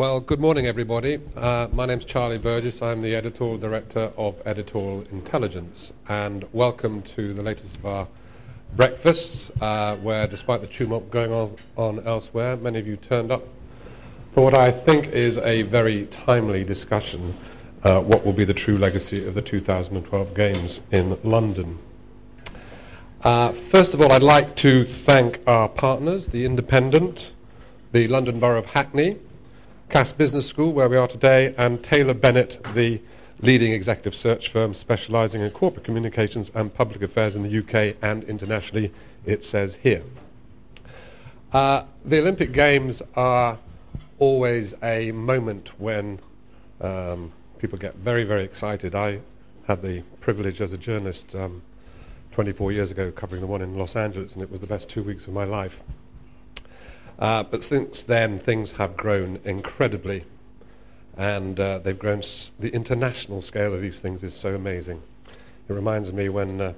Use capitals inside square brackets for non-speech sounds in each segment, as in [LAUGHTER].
Well, good morning, everybody. Uh, my name's Charlie Burgess. I'm the editorial director of Editorial Intelligence, and welcome to the latest of our breakfasts, uh, where, despite the tumult going on, on elsewhere, many of you turned up for what I think is a very timely discussion. Uh, what will be the true legacy of the 2012 Games in London? Uh, first of all, I'd like to thank our partners, The Independent, the London Borough of Hackney, Cass Business School, where we are today, and Taylor Bennett, the leading executive search firm specializing in corporate communications and public affairs in the UK and internationally, it says here. Uh, the Olympic Games are always a moment when um, people get very, very excited. I had the privilege as a journalist um, 24 years ago covering the one in Los Angeles, and it was the best two weeks of my life. Uh, but since then, things have grown incredibly, and uh, they've grown. S- the international scale of these things is so amazing. It reminds me when, uh,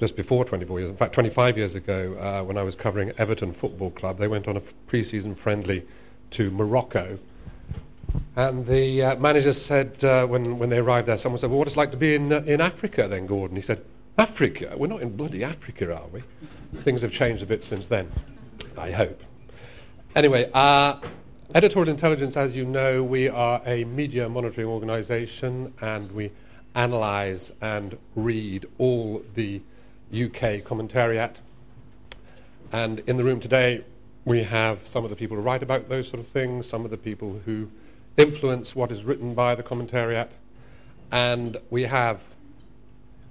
just before 24 years, in fact, 25 years ago, uh, when I was covering Everton Football Club, they went on a f- pre-season friendly to Morocco. And the uh, manager said, uh, when, when they arrived there, someone said, Well, it's like to be in, in Africa then, Gordon? He said, Africa? We're not in bloody Africa, are we? Things have changed a bit since then, I hope. Anyway, uh, Editorial Intelligence, as you know, we are a media monitoring organization and we analyze and read all the UK commentariat. And in the room today, we have some of the people who write about those sort of things, some of the people who influence what is written by the commentariat, and we have,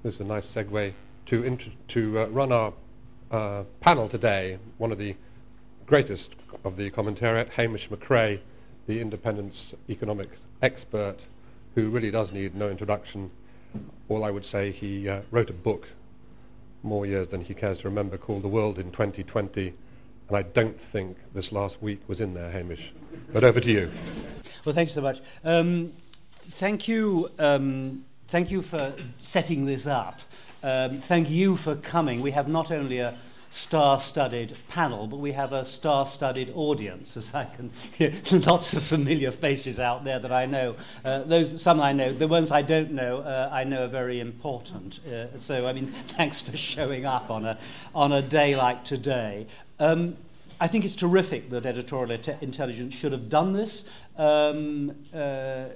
this is a nice segue, to, int- to uh, run our uh, panel today, one of the greatest of the commentariat, Hamish McRae, the Independent's economic expert, who really does need no introduction. All I would say, he uh, wrote a book more years than he cares to remember called The World in 2020, and I don't think this last week was in there, Hamish. But over to you. Well, thanks so much. Um, thank you. Um, thank you for setting this up. Um, thank you for coming. We have not only a star-studded panel, but we have a star-studded audience, as I can hear [LAUGHS] lots of familiar faces out there that I know. Uh, those some I know, the ones I don't know, uh, I know are very important. Uh, so, I mean, [LAUGHS] thanks for showing up on a on a day like today. Um, I think it's terrific that editorial intelligence should have done this. Um, uh,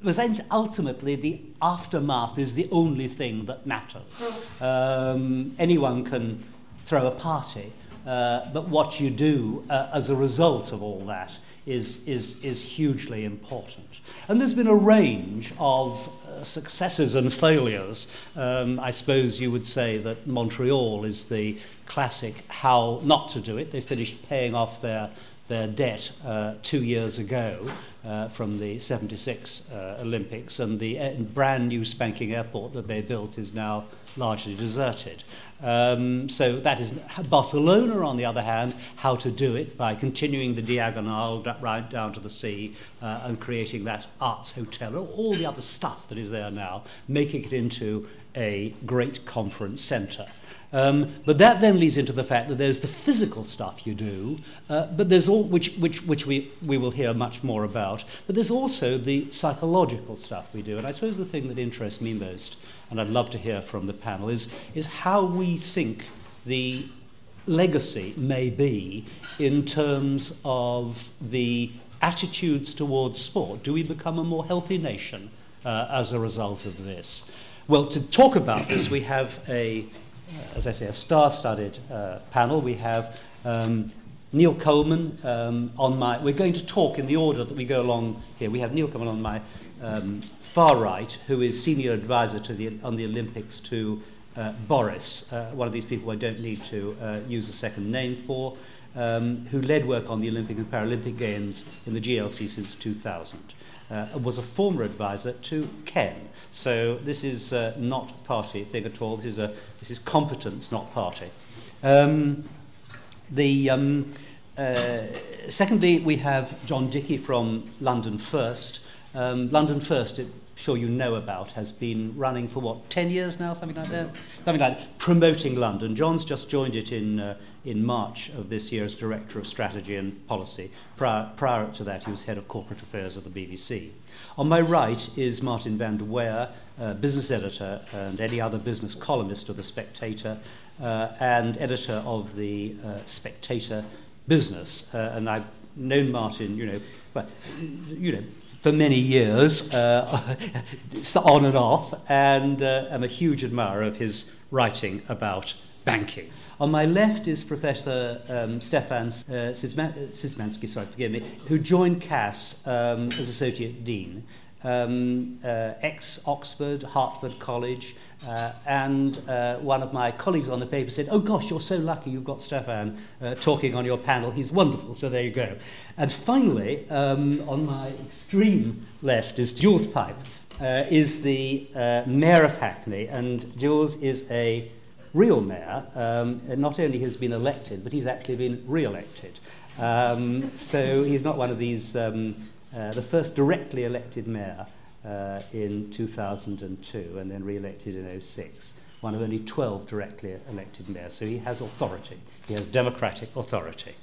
because ultimately the aftermath is the only thing that matters. Um, anyone can throw a party. Uh, but what you do uh, as a result of all that is, is, is hugely important. And there's been a range of uh, successes and failures. Um, I suppose you would say that Montreal is the classic how not to do it. They finished paying off their, their debt uh, two years ago uh, from the 76 uh, Olympics, and the uh, brand new spanking airport that they built is now largely deserted. Um, so that is Barcelona, on the other hand, how to do it by continuing the diagonal right down to the sea uh, and creating that arts hotel, or all the other stuff that is there now, making it into a great conference centre. Um, but that then leads into the fact that there's the physical stuff you do, uh, but there's all which, which, which we, we will hear much more about. But there's also the psychological stuff we do. And I suppose the thing that interests me most, and I'd love to hear from the panel, is, is how we think the legacy may be in terms of the attitudes towards sport. Do we become a more healthy nation uh, as a result of this? Well, to talk about this, we have a as I say, a star-studded uh, panel. We have um, Neil Coleman um, on my... We're going to talk in the order that we go along here. We have Neil Coleman on my um, far right, who is senior advisor to the, on the Olympics to uh, Boris, uh, one of these people I don't need to uh, use a second name for, um, who led work on the Olympic and Paralympic Games in the GLC since 2000. Uh, was a former advisor to Ken. So this is uh, not party thing at all. This is, a, this is competence, not party. Um, the, um, uh, secondly, we have John Dickie from London First. Um, London First, it, sure you know about, has been running for what, 10 years now, something like that? Something like that, promoting London. John's just joined it in, uh, in March of this year as Director of Strategy and Policy. Prior, prior to that, he was Head of Corporate Affairs of the BBC. On my right is Martin Vander Weyer, uh, business editor and any other business columnist of The Spectator, uh, and editor of the uh, Spectator Business. Uh, and I've known Martin, you know, but, you know, for many years, uh, [LAUGHS] on and off, and uh, am a huge admirer of his writing about banking. On my left is Professor um, Stefan uh, Szymanski, sorry, forgive me, who joined Cass um, as Associate Dean. Um, uh, ex-Oxford, Hertford College, uh, and uh, one of my colleagues on the paper said, oh gosh, you're so lucky you've got Stefan uh, talking on your panel. He's wonderful, so there you go. And finally, um, on my extreme left is Jules Pipe, uh, is the uh, mayor of Hackney, and Jules is a real mayor. Um, not only has been elected, but he's actually been re-elected. Um, so he's not one of these, um, uh, the first directly elected mayor uh, in 2002 and then re-elected in 06. One of only 12 directly elected mayors. So he has authority. He has democratic authority.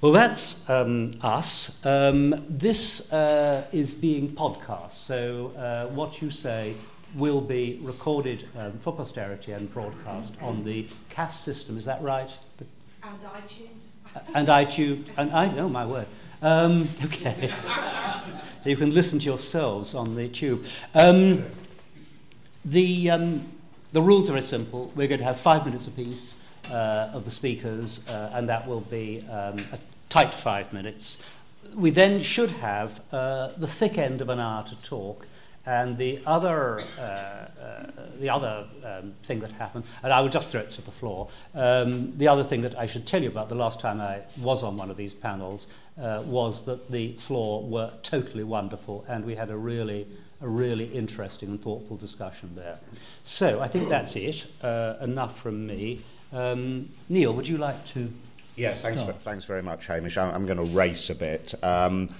Well, that's um, us. Um, this uh, is being podcast. So uh, what you say will be recorded um, for posterity and broadcast on the Cass system. Is that right? And iTunes. and iTunes. And I know my word. Um, [LAUGHS] okay. you can listen to yourselves on the tube. Um, the, um, the rules are very simple. We're going to have five minutes apiece uh, of the speakers, uh, and that will be um, a tight five minutes. We then should have uh, the thick end of an hour to talk. And the other, uh, uh, the other um, thing that happened, and I will just throw it to the floor, um, the other thing that I should tell you about the last time I was on one of these panels uh, was that the floor were totally wonderful and we had a really, a really interesting and thoughtful discussion there. So I think that's it. Uh, enough from me. Um, Neil, would you like to? Yeah, thanks, thanks very much, Hamish. I'm, I'm going to race a bit. Um,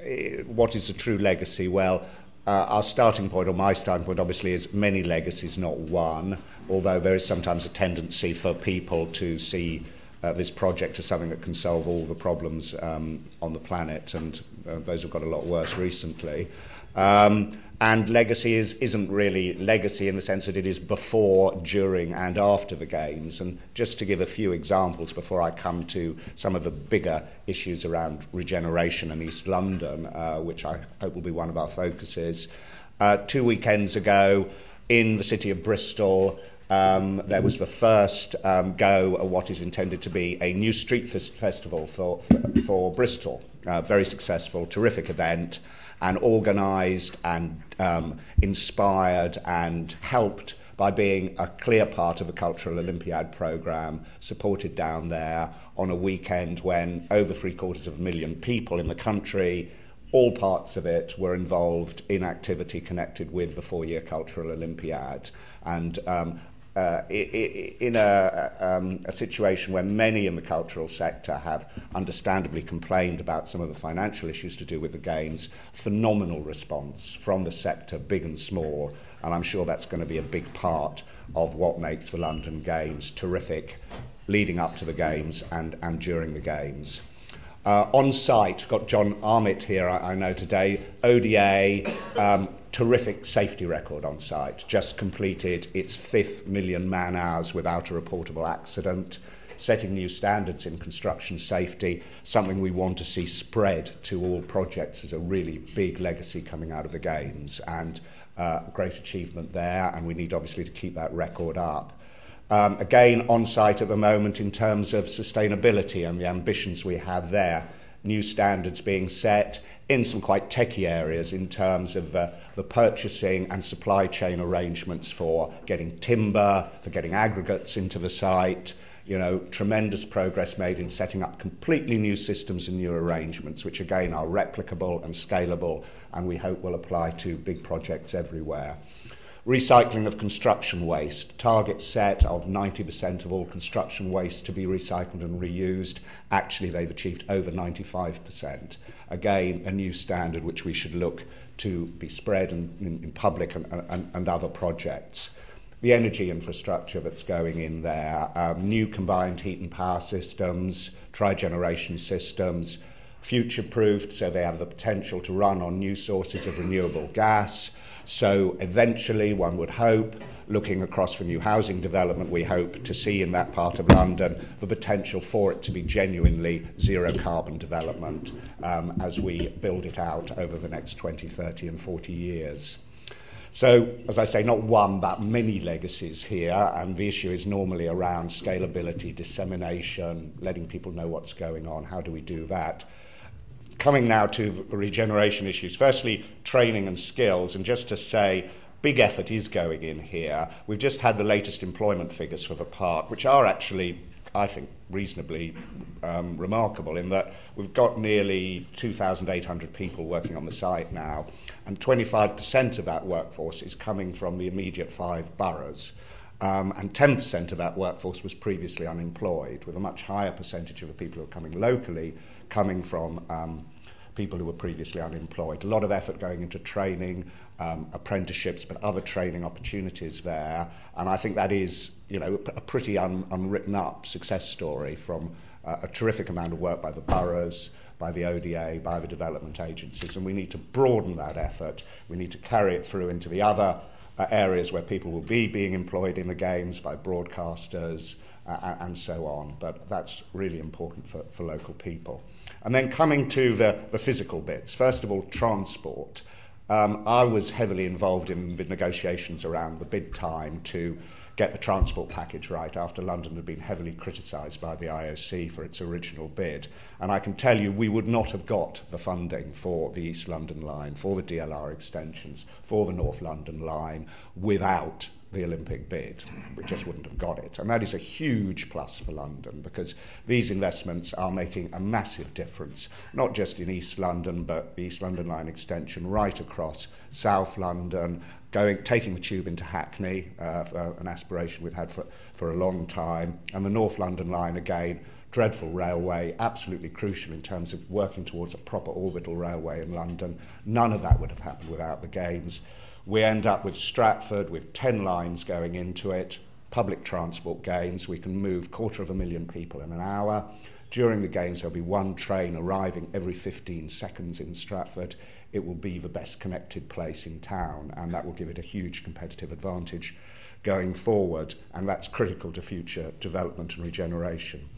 eh, what is the true legacy? Well, uh, our starting point, or my starting point, obviously, is many legacies, not one, although there is sometimes a tendency for people to see uh, this project as something that can solve all the problems um, on the planet, and uh, those have got a lot worse recently. Um, and legacy is, isn't really legacy in the sense that it is before, during, and after the games. And just to give a few examples before I come to some of the bigger issues around regeneration in East London, uh, which I hope will be one of our focuses. Uh, two weekends ago, in the city of Bristol, um, there was the first um, go at what is intended to be a new street festival for, for, for Bristol. Uh, very successful, terrific event, and organised and um, inspired and helped by being a clear part of a cultural Olympiad programme supported down there on a weekend when over three quarters of a million people in the country all parts of it were involved in activity connected with the four-year cultural Olympiad. And um, uh, in a, um, a situation where many in the cultural sector have understandably complained about some of the financial issues to do with the Games, phenomenal response from the sector, big and small, and I'm sure that's going to be a big part of what makes the London Games terrific leading up to the Games and, and during the Games. Uh, on site, got John Armitt here, I, I know today, ODA, um, terrific safety record on site, just completed its fifth million man hours without a reportable accident, setting new standards in construction safety, something we want to see spread to all projects. As a really big legacy coming out of the Games and uh, great achievement there and we need obviously to keep that record up. Um, again, on site at the moment in terms of sustainability and the ambitions we have there, new standards being set, in some quite techie areas in terms of uh, the purchasing and supply chain arrangements for getting timber, for getting aggregates into the site. You know, tremendous progress made in setting up completely new systems and new arrangements, which again are replicable and scalable, and we hope will apply to big projects everywhere. Recycling of construction waste. Target set of 90% of all construction waste to be recycled and reused. Actually, they've achieved over 95%. again, a new standard which we should look to be spread in, in, in public and, and, and other projects. The energy infrastructure that's going in there, um, new combined heat and power systems, tri-generation systems, future-proofed so they have the potential to run on new sources of renewable gas. So eventually, one would hope, looking across for new housing development, we hope to see in that part of London the potential for it to be genuinely zero carbon development um, as we build it out over the next 20, 30 and 40 years. So, as I say, not one, but many legacies here, and the issue is normally around scalability, dissemination, letting people know what's going on. How do we do that? coming now to regeneration issues. Firstly, training and skills, and just to say, big effort is going in here. We've just had the latest employment figures for the park, which are actually, I think, reasonably um, remarkable in that we've got nearly 2,800 people working on the site now, and 25% of that workforce is coming from the immediate five boroughs. Um, and 10% of that workforce was previously unemployed, with a much higher percentage of the people who are coming locally coming from um, people who were previously unemployed. A lot of effort going into training, um, apprenticeships, but other training opportunities there. And I think that is, you know, a pretty un, unwritten up success story from uh, a terrific amount of work by the boroughs, by the ODA, by the development agencies. And we need to broaden that effort. We need to carry it through into the other uh, areas where people will be being employed in the games by broadcasters uh, and so on. But that's really important for, for local people. And then coming to the, the physical bits, first of all, transport. Um, I was heavily involved in the negotiations around the bid time to get the transport package right after London had been heavily criticised by the IOC for its original bid. And I can tell you we would not have got the funding for the East London line, for the DLR extensions, for the North London line without the Olympic bid. We just wouldn't have got it. And that is a huge plus for London because these investments are making a massive difference, not just in East London, but the East London line extension right across South London, going, taking the tube into Hackney, uh, an aspiration we've had for, for a long time, and the North London line again, dreadful railway, absolutely crucial in terms of working towards a proper orbital railway in London. None of that would have happened without the Games. We end up with Stratford with 10 lines going into it, public transport gains, we can move quarter of a million people in an hour. During the games, there'll be one train arriving every 15 seconds in Stratford. It will be the best connected place in town, and that will give it a huge competitive advantage going forward, and that's critical to future development and regeneration.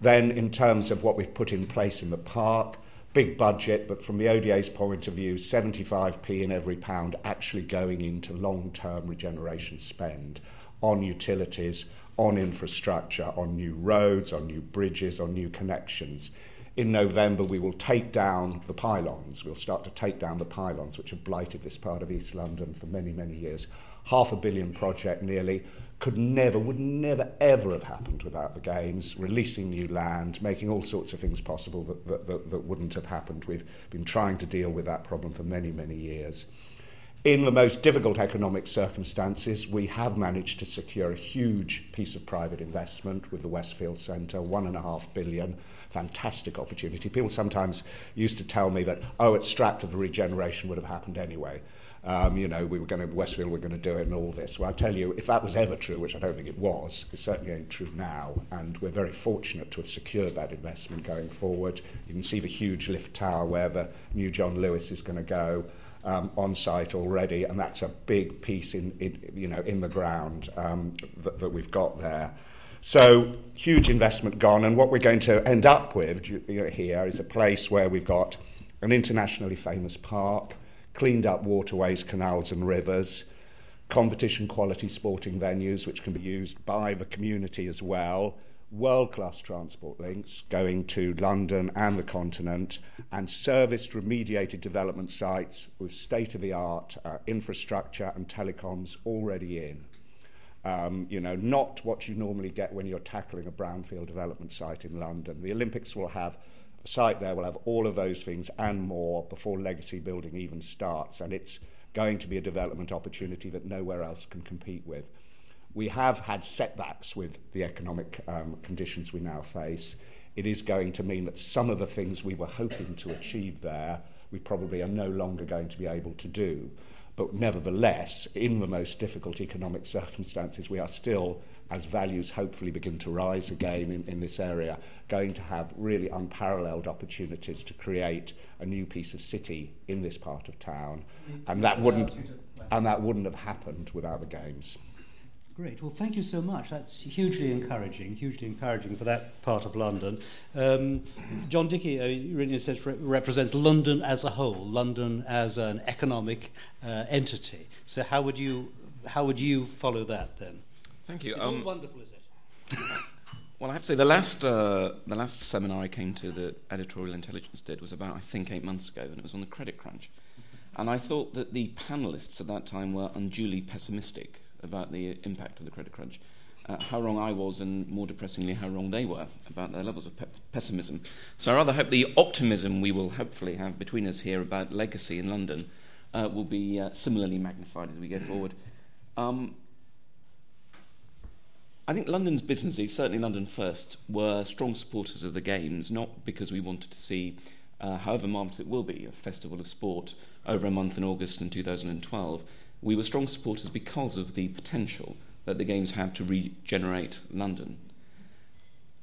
Then, in terms of what we've put in place in the park, big budget, but from the ODA's point of view, 75p in every pound actually going into long term regeneration spend on utilities, on infrastructure, on new roads, on new bridges, on new connections. In November, we will take down the pylons. We'll start to take down the pylons, which have blighted this part of East London for many, many years. Half a billion project nearly could never, would never, ever have happened without the games, releasing new land, making all sorts of things possible that, that, that, that wouldn't have happened. We've been trying to deal with that problem for many, many years. In the most difficult economic circumstances, we have managed to secure a huge piece of private investment with the Westfield Centre, one and a half billion. Fantastic opportunity. People sometimes used to tell me that, oh, at Stratford, the regeneration would have happened anyway. Um, you know, we were going to, Westfield, we're going to do it and all this. Well, I tell you, if that was ever true, which I don't think it was, it certainly ain't true now. And we're very fortunate to have secured that investment going forward. You can see the huge lift tower where the new John Lewis is going to go. Um, on site already, and that's a big piece in, in you know in the ground um, that, that we've got there. So huge investment gone, and what we're going to end up with you know, here is a place where we've got an internationally famous park, cleaned up waterways, canals and rivers, competition quality sporting venues which can be used by the community as well, world-class transport links going to London and the continent, and serviced remediated development sites with state-of-the-art uh, infrastructure and telecoms already in. Um, you know, not what you normally get when you're tackling a brownfield development site in London. The Olympics will have site there will have all of those things and more before legacy building even starts. And it's going to be a development opportunity that nowhere else can compete with. We have had setbacks with the economic um, conditions we now face. It is going to mean that some of the things we were hoping to achieve there, we probably are no longer going to be able to do. But nevertheless, in the most difficult economic circumstances, we are still, as values hopefully begin to rise again in, in this area, going to have really unparalleled opportunities to create a new piece of city in this part of town. And that wouldn't, and that wouldn't have happened without the Games. Great. Well, thank you so much. That's hugely encouraging, hugely encouraging for that part of London. Um, John Dickie, uh, really says, re- represents London as a whole, London as an economic uh, entity. So, how would you how would you follow that then? Thank you. It's Um, all wonderful, is it? [LAUGHS] Well, I have to say the last uh, the last seminar I came to that editorial intelligence did was about I think eight months ago, and it was on the credit crunch. And I thought that the panelists at that time were unduly pessimistic about the impact of the credit crunch. Uh, how wrong I was, and more depressingly, how wrong they were about their levels of pe- pessimism. So I rather hope the optimism we will hopefully have between us here about legacy in London uh, will be uh, similarly magnified as we go forward. Um, I think London's businesses, certainly London First, were strong supporters of the Games, not because we wanted to see, uh, however marvellous it will be, a festival of sport over a month in August in 2012. We were strong supporters because of the potential that the Games have to regenerate London.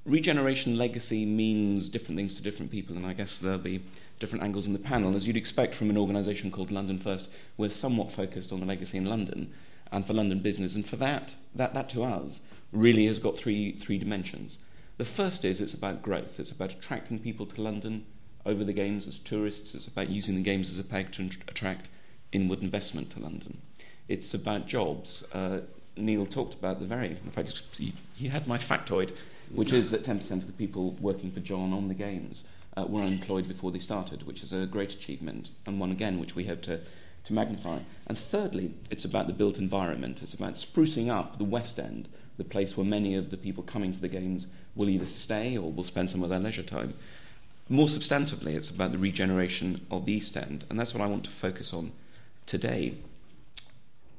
Regeneration legacy means different things to different people, and I guess there'll be different angles in the panel. As you'd expect from an organisation called London First, we're somewhat focused on the legacy in London and for London business, and for that, that, that to us really has got three, three dimensions. The first is it's about growth, it's about attracting people to London over the Games as tourists, it's about using the Games as a peg to attract inward investment to London. It's about jobs. Uh, Neil talked about the very, in fact, he, he had my factoid, which is that 10% of the people working for John on the Games uh, were unemployed before they started, which is a great achievement, and one again which we hope to, to magnify. And thirdly, it's about the built environment. It's about sprucing up the West End, the place where many of the people coming to the Games will either stay or will spend some of their leisure time. More substantively, it's about the regeneration of the East End, and that's what I want to focus on today.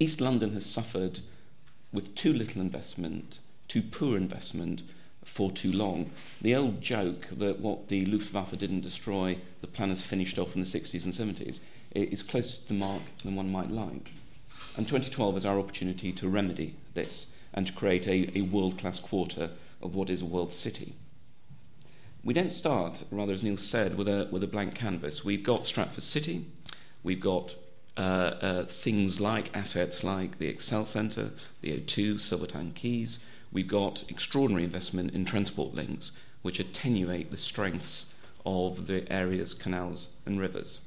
East London has suffered with too little investment, too poor investment for too long. The old joke that what the Luftwaffe didn't destroy, the planners finished off in the 60s and 70s, is closer to the mark than one might like. And 2012 is our opportunity to remedy this and to create a, a world class quarter of what is a world city. We don't start, rather as Neil said, with a, with a blank canvas. We've got Stratford City, we've got uh, uh, things like assets like the Excel Centre, the O2, Silvertown Quays. We've got extraordinary investment in transport links, which attenuate the strengths of the area's canals and rivers.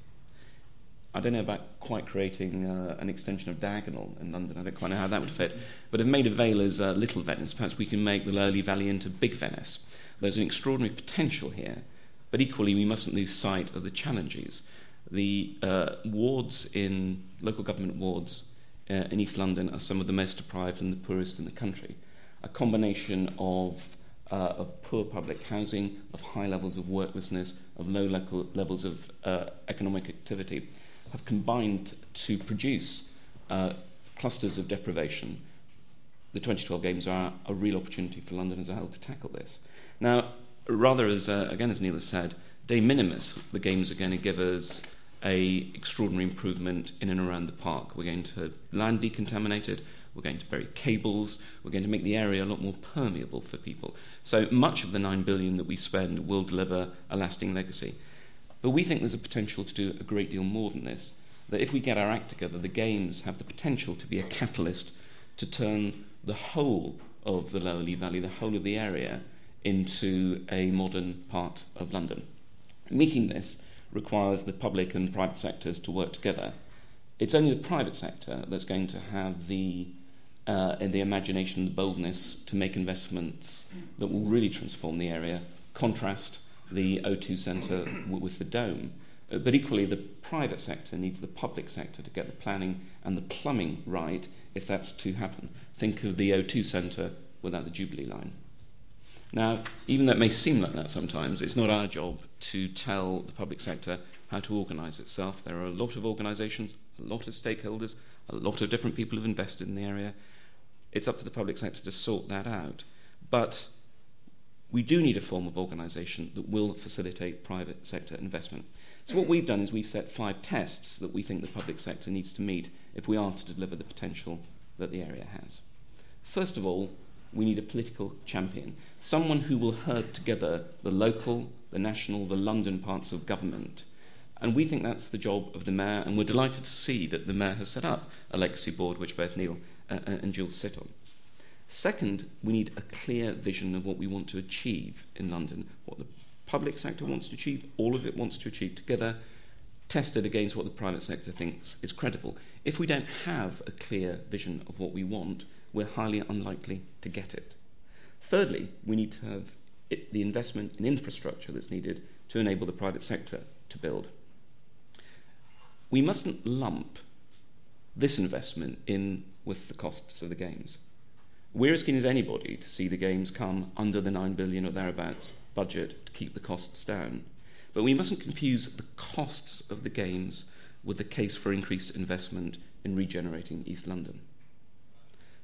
I don't know about quite creating uh, an extension of Diagonal in London. I don't quite know how that would fit. But if Maida Vale is uh, Little Venice, perhaps we can make the Lower Lee Valley into Big Venice. There's an extraordinary potential here, but equally we mustn't lose sight of the challenges. The uh, wards in local government wards uh, in East London are some of the most deprived and the poorest in the country. A combination of uh, of poor public housing, of high levels of worklessness, of low level, levels of uh, economic activity, have combined to produce uh, clusters of deprivation, the 2012 Games are a real opportunity for London as a whole to tackle this. Now, rather as, uh, again, as Neil has said, de minimis, the Games are going to give us a extraordinary improvement in and around the park. We're going to land decontaminated, we're going to bury cables, we're going to make the area a lot more permeable for people. So much of the 9 billion that we spend will deliver a lasting legacy. But we think there's a potential to do a great deal more than this. That if we get our act together, the Games have the potential to be a catalyst to turn the whole of the Lower Lee Valley, the whole of the area, into a modern part of London. Meeting this requires the public and private sectors to work together. It's only the private sector that's going to have the uh, the imagination, the boldness to make investments that will really transform the area. Contrast the O2 Centre with the Dome. Uh, but equally, the private sector needs the public sector to get the planning and the plumbing right if that's to happen. Think of the O2 Centre without the Jubilee line. Now, even though it may seem like that sometimes, it's not our job to tell the public sector how to organise itself. There are a lot of organisations, a lot of stakeholders, a lot of different people who've invested in the area. It's up to the public sector to sort that out. But we do need a form of organisation that will facilitate private sector investment. So, what we've done is we've set five tests that we think the public sector needs to meet if we are to deliver the potential that the area has. First of all, we need a political champion, someone who will herd together the local, the national, the London parts of government. And we think that's the job of the Mayor, and we're delighted to see that the Mayor has set up a legacy board which both Neil uh, uh and Jules sit on. Second, we need a clear vision of what we want to achieve in London, what the public sector wants to achieve, all of it wants to achieve together, tested against what the private sector thinks is credible. If we don't have a clear vision of what we want, we're highly unlikely to get it. Thirdly, we need to have it, the investment in infrastructure that's needed to enable the private sector to build. We mustn't lump this investment in with the costs of the games. We're as keen as anybody to see the games come under the 9 billion or thereabouts budget to keep the costs down. But we mustn't confuse the costs of the games with the case for increased investment in regenerating East London.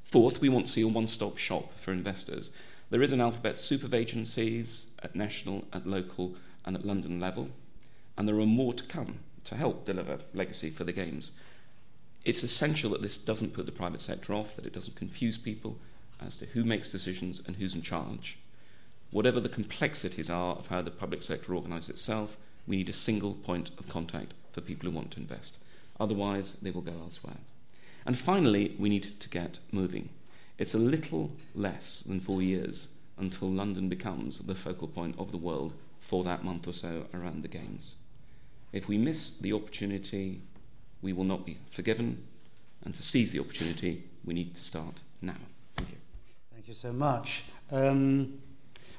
Fourth, we want to see a one stop shop for investors. There is an alphabet soup of agencies at national, at local, and at London level, and there are more to come to help deliver legacy for the Games. It's essential that this doesn't put the private sector off, that it doesn't confuse people as to who makes decisions and who's in charge. Whatever the complexities are of how the public sector organises itself, we need a single point of contact for people who want to invest. Otherwise, they will go elsewhere. And finally, we need to get moving. It's a little less than four years until London becomes the focal point of the world for that month or so around the Games. If we miss the opportunity, we will not be forgiven. And to seize the opportunity, we need to start now. You. So much. Um,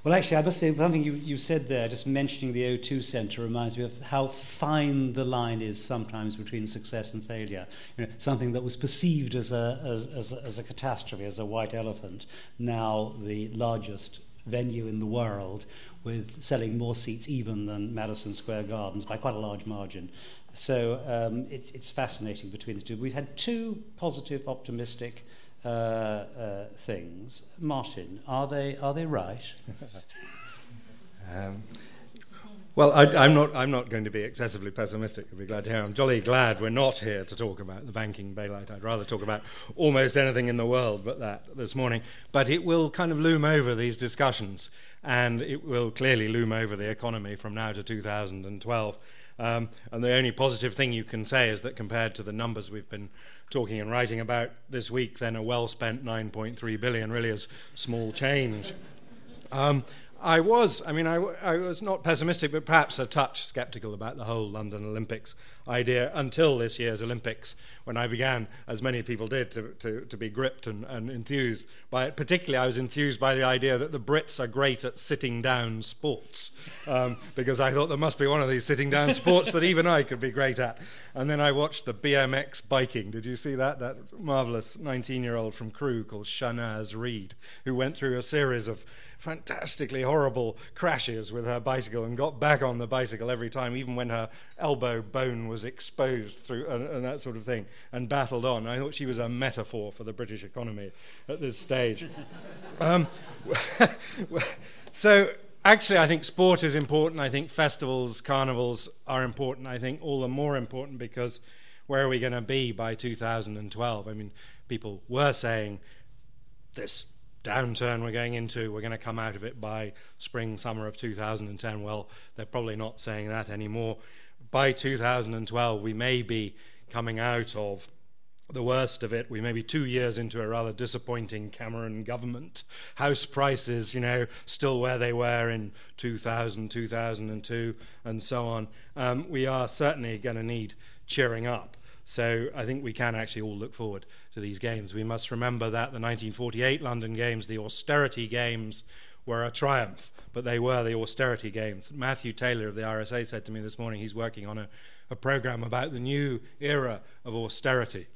well, actually, I must say, something you, you said there, just mentioning the O2 Centre, reminds me of how fine the line is sometimes between success and failure. You know, something that was perceived as a, as, as, a, as a catastrophe, as a white elephant, now the largest venue in the world, with selling more seats even than Madison Square Gardens by quite a large margin. So um, it's fascinating between the two. We've had two positive, optimistic uh, uh, things. Martin, are they, are they right? [LAUGHS] um, well, I, am not, I'm not going to be excessively pessimistic. I'll be glad to hear. I'm jolly glad we're not here to talk about the banking bailout. I'd rather talk about almost anything in the world but that this morning. But it will kind of loom over these discussions, and it will clearly loom over the economy from now to 2012. Um, and the only positive thing you can say is that compared to the numbers we've been talking and writing about this week, then a well spent 9.3 billion really is small change. Um, I was, I mean, I, I, was not pessimistic, but perhaps a touch skeptical about the whole London Olympics idea until this year's Olympics, when I began, as many people did, to, to, to be gripped and, and enthused by it. Particularly, I was enthused by the idea that the Brits are great at sitting down sports, um, [LAUGHS] because I thought there must be one of these sitting down sports that even I could be great at. And then I watched the BMX biking. Did you see that? That marvellous 19 year old from Crewe called Shanaze Reade, who went through a series of fantastically horrible crashes with her bicycle and got back on the bicycle every time, even when her elbow bone was exposed through and, and, that sort of thing, and battled on. I thought she was a metaphor for the British economy at this stage. [LAUGHS] um, [LAUGHS] so, actually, I think sport is important. I think festivals, carnivals are important. I think all the more important because where are we going to be by 2012? I mean, people were saying this downturn we're going into, we're going to come out of it by spring, summer of 2010. Well, they're probably not saying that anymore. By 2012, we may be coming out of the worst of it. We may be two years into a rather disappointing Cameron government. House prices, you know, still where they were in 2000, 2002, and so on. Um, we are certainly going to need cheering up. So I think we can actually all look forward to these games. We must remember that the 1948 London Games, the austerity games, were a triumph, but they were the austerity games. Matthew Taylor of the RSA said to me this morning he's working on a, a program about the new era of austerity.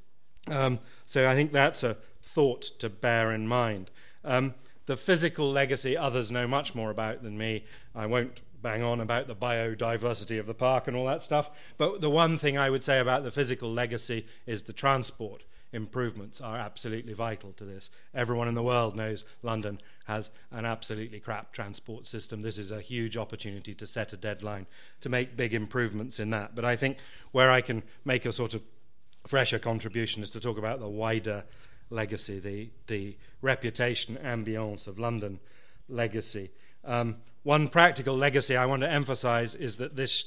Um, so I think that's a thought to bear in mind. Um, the physical legacy, others know much more about than me. I won't bang on about the biodiversity of the park and all that stuff. But the one thing I would say about the physical legacy is the transport improvements are absolutely vital to this. Everyone in the world knows London has an absolutely crap transport system. This is a huge opportunity to set a deadline to make big improvements in that. But I think where I can make a sort of fresher contribution is to talk about the wider legacy, the, the reputation, ambience of London legacy. Um, one practical legacy I want to emphasize is that this,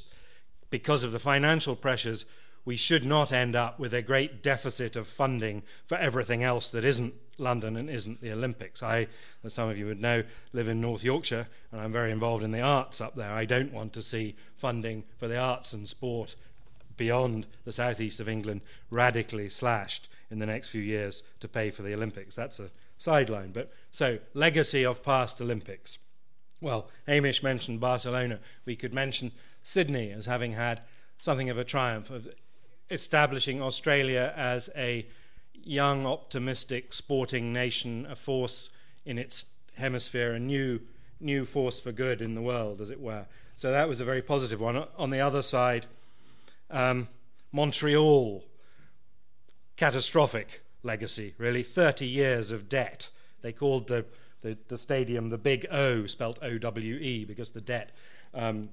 because of the financial pressures, we should not end up with a great deficit of funding for everything else that isn't London and isn't the Olympics. I, as some of you would know, live in North Yorkshire and I'm very involved in the arts up there. I don't want to see funding for the arts and sport beyond the southeast of England radically slashed in the next few years to pay for the Olympics. That's a sideline. But so, legacy of past Olympics. Well, Hamish mentioned Barcelona. We could mention Sydney as having had something of a triumph of establishing Australia as a young, optimistic sporting nation, a force in its hemisphere, a new, new force for good in the world, as it were. So that was a very positive one. On the other side, um, Montreal, catastrophic legacy, really. 30 years of debt. They called the, the, the stadium the Big O, spelt O W E, because the debt um,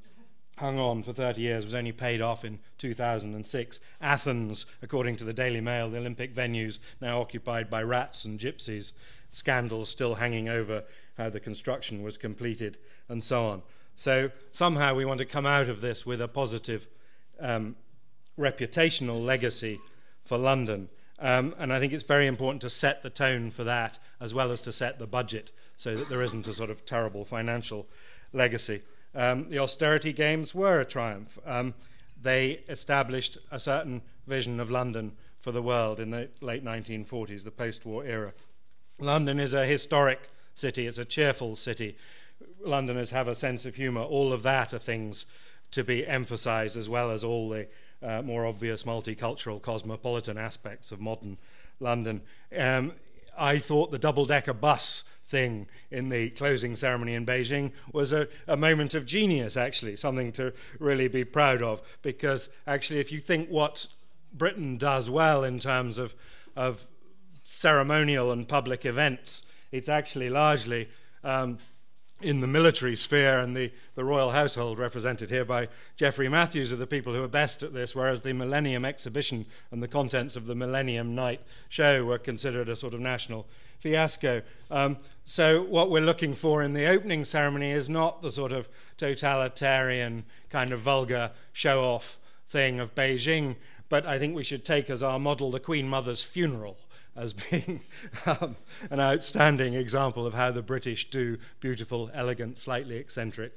hung on for 30 years, was only paid off in 2006. Athens, according to the Daily Mail, the Olympic venues now occupied by rats and gypsies, scandals still hanging over how the construction was completed, and so on. So somehow we want to come out of this with a positive um, reputational legacy for London. Um, and I think it's very important to set the tone for that as well as to set the budget so that there isn't a sort of terrible financial legacy. Um, the austerity games were a triumph. Um, they established a certain vision of London for the world in the late 1940s, the post war era. London is a historic city, it's a cheerful city. Londoners have a sense of humour. All of that are things to be emphasised, as well as all the uh, more obvious multicultural, cosmopolitan aspects of modern London. Um, I thought the double decker bus thing in the closing ceremony in Beijing was a, a, moment of genius, actually, something to really be proud of. Because actually, if you think what Britain does well in terms of, of ceremonial and public events, it's actually largely um, in the military sphere and the, the royal household, represented here by Geoffrey Matthews, are the people who are best at this, whereas the Millennium Exhibition and the contents of the Millennium Night show were considered a sort of national fiasco. Um, so, what we're looking for in the opening ceremony is not the sort of totalitarian, kind of vulgar show off thing of Beijing, but I think we should take as our model the Queen Mother's funeral as being [LAUGHS] um, an outstanding example of how the British do beautiful, elegant, slightly eccentric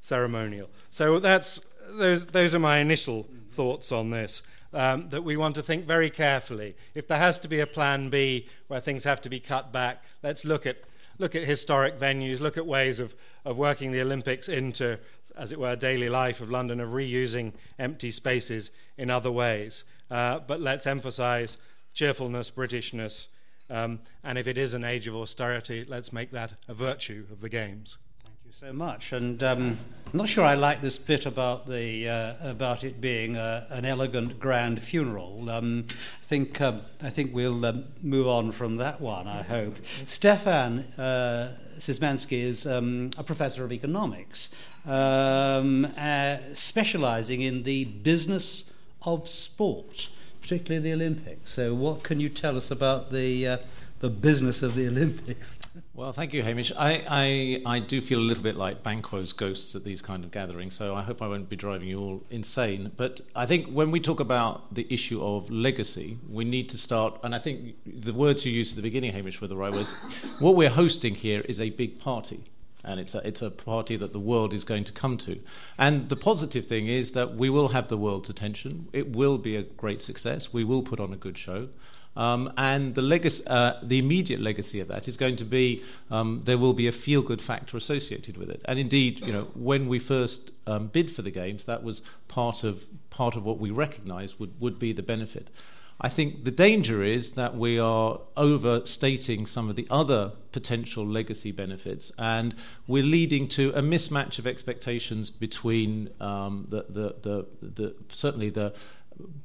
ceremonial. So that's those. Those are my initial thoughts on this. Um, that we want to think very carefully. If there has to be a plan B where things have to be cut back, let's look at look at historic venues, look at ways of, of working the Olympics into, as it were, daily life of London, of reusing empty spaces in other ways. Uh, but let's emphasize cheerfulness, Britishness, um, and if it is an age of austerity, let's make that a virtue of the Games. Thank you so much. And um, I'm not sure I like this bit about the uh, about it being a, an elegant, grand funeral. Um, I think um, I think we'll um, move on from that one. I hope. Stefan uh, Szymanski is um, a professor of economics, uh, specialising in the business of sport particularly the Olympics. So, what can you tell us about the uh, the business of the [LAUGHS] Olympics? Well, thank you, Hamish. I, I, I do feel a little bit like Banquo's ghosts at these kind of gatherings, so I hope I won't be driving you all insane. But I think when we talk about the issue of legacy, we need to start, and I think the words you used at the beginning, Hamish, were the right words. what we're hosting here is a big party and it's a, it's a party that the world is going to come to. And the positive thing is that we will have the world's attention. It will be a great success. We will put on a good show. Um, and the, legacy, uh, the immediate legacy of that is going to be um, there will be a feel good factor associated with it. And indeed, you know, when we first um, bid for the games, that was part of, part of what we recognised would, would be the benefit. I think the danger is that we are overstating some of the other potential legacy benefits, and we're leading to a mismatch of expectations between um, the, the, the, the, certainly the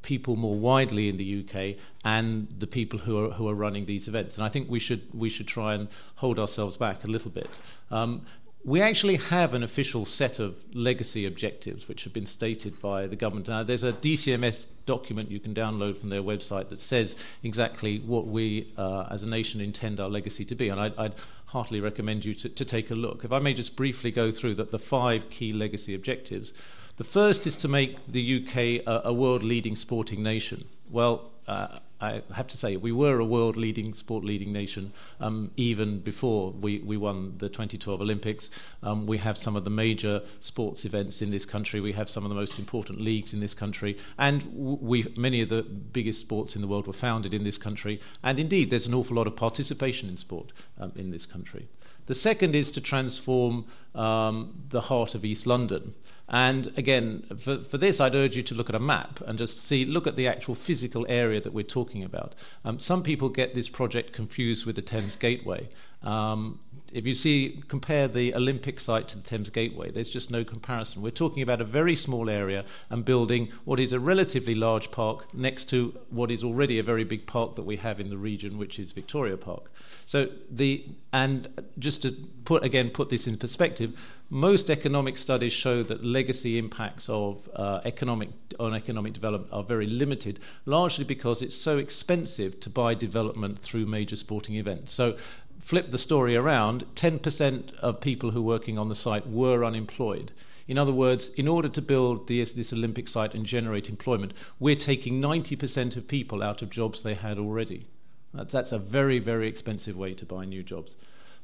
people more widely in the UK and the people who are who are running these events. And I think we should we should try and hold ourselves back a little bit. Um, we actually have an official set of legacy objectives which have been stated by the government. Now, there's a DCMS document you can download from their website that says exactly what we uh, as a nation intend our legacy to be, and I'd, I'd heartily recommend you to, to, take a look. If I may just briefly go through the, the five key legacy objectives. The first is to make the UK a, a world leading sporting nation. Well, uh, I have to say, we were a world leading, sport leading nation um, even before we, we won the 2012 Olympics. Um, we have some of the major sports events in this country. We have some of the most important leagues in this country. And we, many of the biggest sports in the world were founded in this country. And indeed, there's an awful lot of participation in sport um, in this country. The second is to transform um, the heart of East London. And again, for, for this, I'd urge you to look at a map and just see, look at the actual physical area that we're talking about. Um, some people get this project confused with the Thames Gateway. Um, if you see, compare the Olympic site to the Thames Gateway, there's just no comparison. We're talking about a very small area and building what is a relatively large park next to what is already a very big park that we have in the region, which is Victoria Park. So the and just to put again put this in perspective, most economic studies show that legacy impacts of uh, economic on economic development are very limited, largely because it's so expensive to buy development through major sporting events. So flip the story around, 10% of people who were working on the site were unemployed. In other words, in order to build this, Olympic site and generate employment, we're taking 90% of people out of jobs they had already. That's, that's a very, very expensive way to buy new jobs.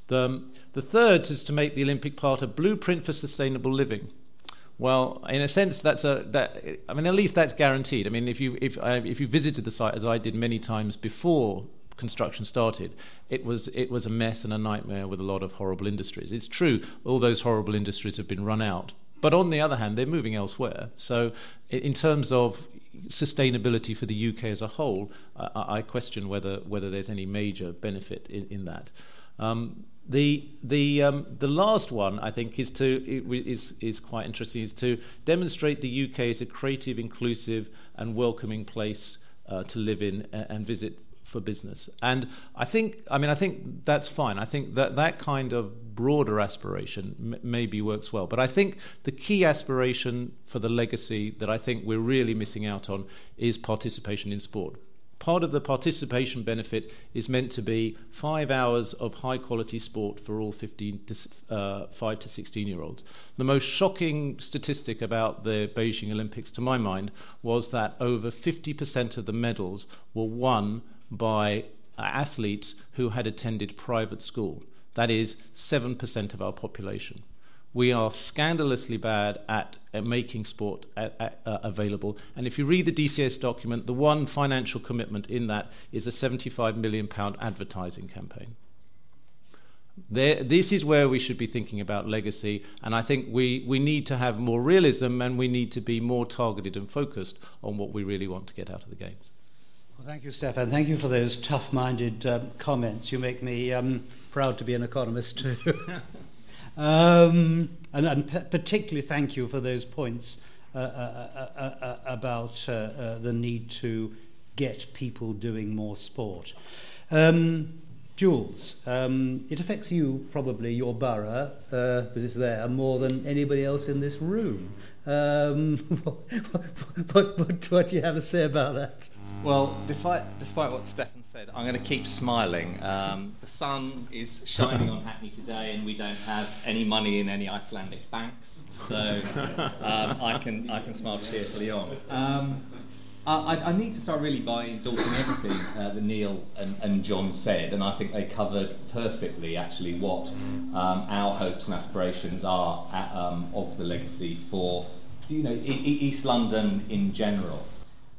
The, um, the third is to make the Olympic part a blueprint for sustainable living. Well, in a sense, that's a that. I mean, at least that's guaranteed. I mean, if you if I, if you visited the site as I did many times before construction started, it was it was a mess and a nightmare with a lot of horrible industries. It's true, all those horrible industries have been run out, but on the other hand, they're moving elsewhere. So, in terms of sustainability for the UK as a whole, I, I question whether whether there's any major benefit in, in that. Um, the the um, the last one I think is to is is quite interesting is to demonstrate the UK as a creative, inclusive, and welcoming place uh, to live in and visit for business. And I think, I mean, I think that's fine. I think that that kind of broader aspiration m- maybe works well. But I think the key aspiration for the legacy that I think we're really missing out on is participation in sport. Part of the participation benefit is meant to be five hours of high quality sport for all 15 to, uh, 5 to 16 year olds. The most shocking statistic about the Beijing Olympics, to my mind, was that over 50% of the medals were won by athletes who had attended private school. That is 7% of our population. We are scandalously bad at, at making sport at, at, uh, available. And if you read the DCMS document, the one financial commitment in that is a £75 million advertising campaign. There, this is where we should be thinking about legacy, and I think we, we need to have more realism and we need to be more targeted and focused on what we really want to get out of the Games. Well, thank you, Stefan. Thank you for those tough minded um, comments. You make me um, proud to be an economist, too. [LAUGHS] um, and, and particularly thank you for those points uh, uh, uh, uh, uh about the need to get people doing more sport. Um, Jules, um, it affects you probably, your borough, because it's there, more than anybody else in this room. Um, [LAUGHS] what, what, what, what do you have to say about that? Well, despite, despite what Stefan said, I'm going to keep smiling. Um, the sun is shining on Hackney today, and we don't have any money in any Icelandic banks, so um, I can I can smile cheerfully on. Um, I, I, need to start really by endorsing everything uh, that Neil and, and, John said, and I think they covered perfectly actually what um, our hopes and aspirations are at, um, of the legacy for you know e- East London in general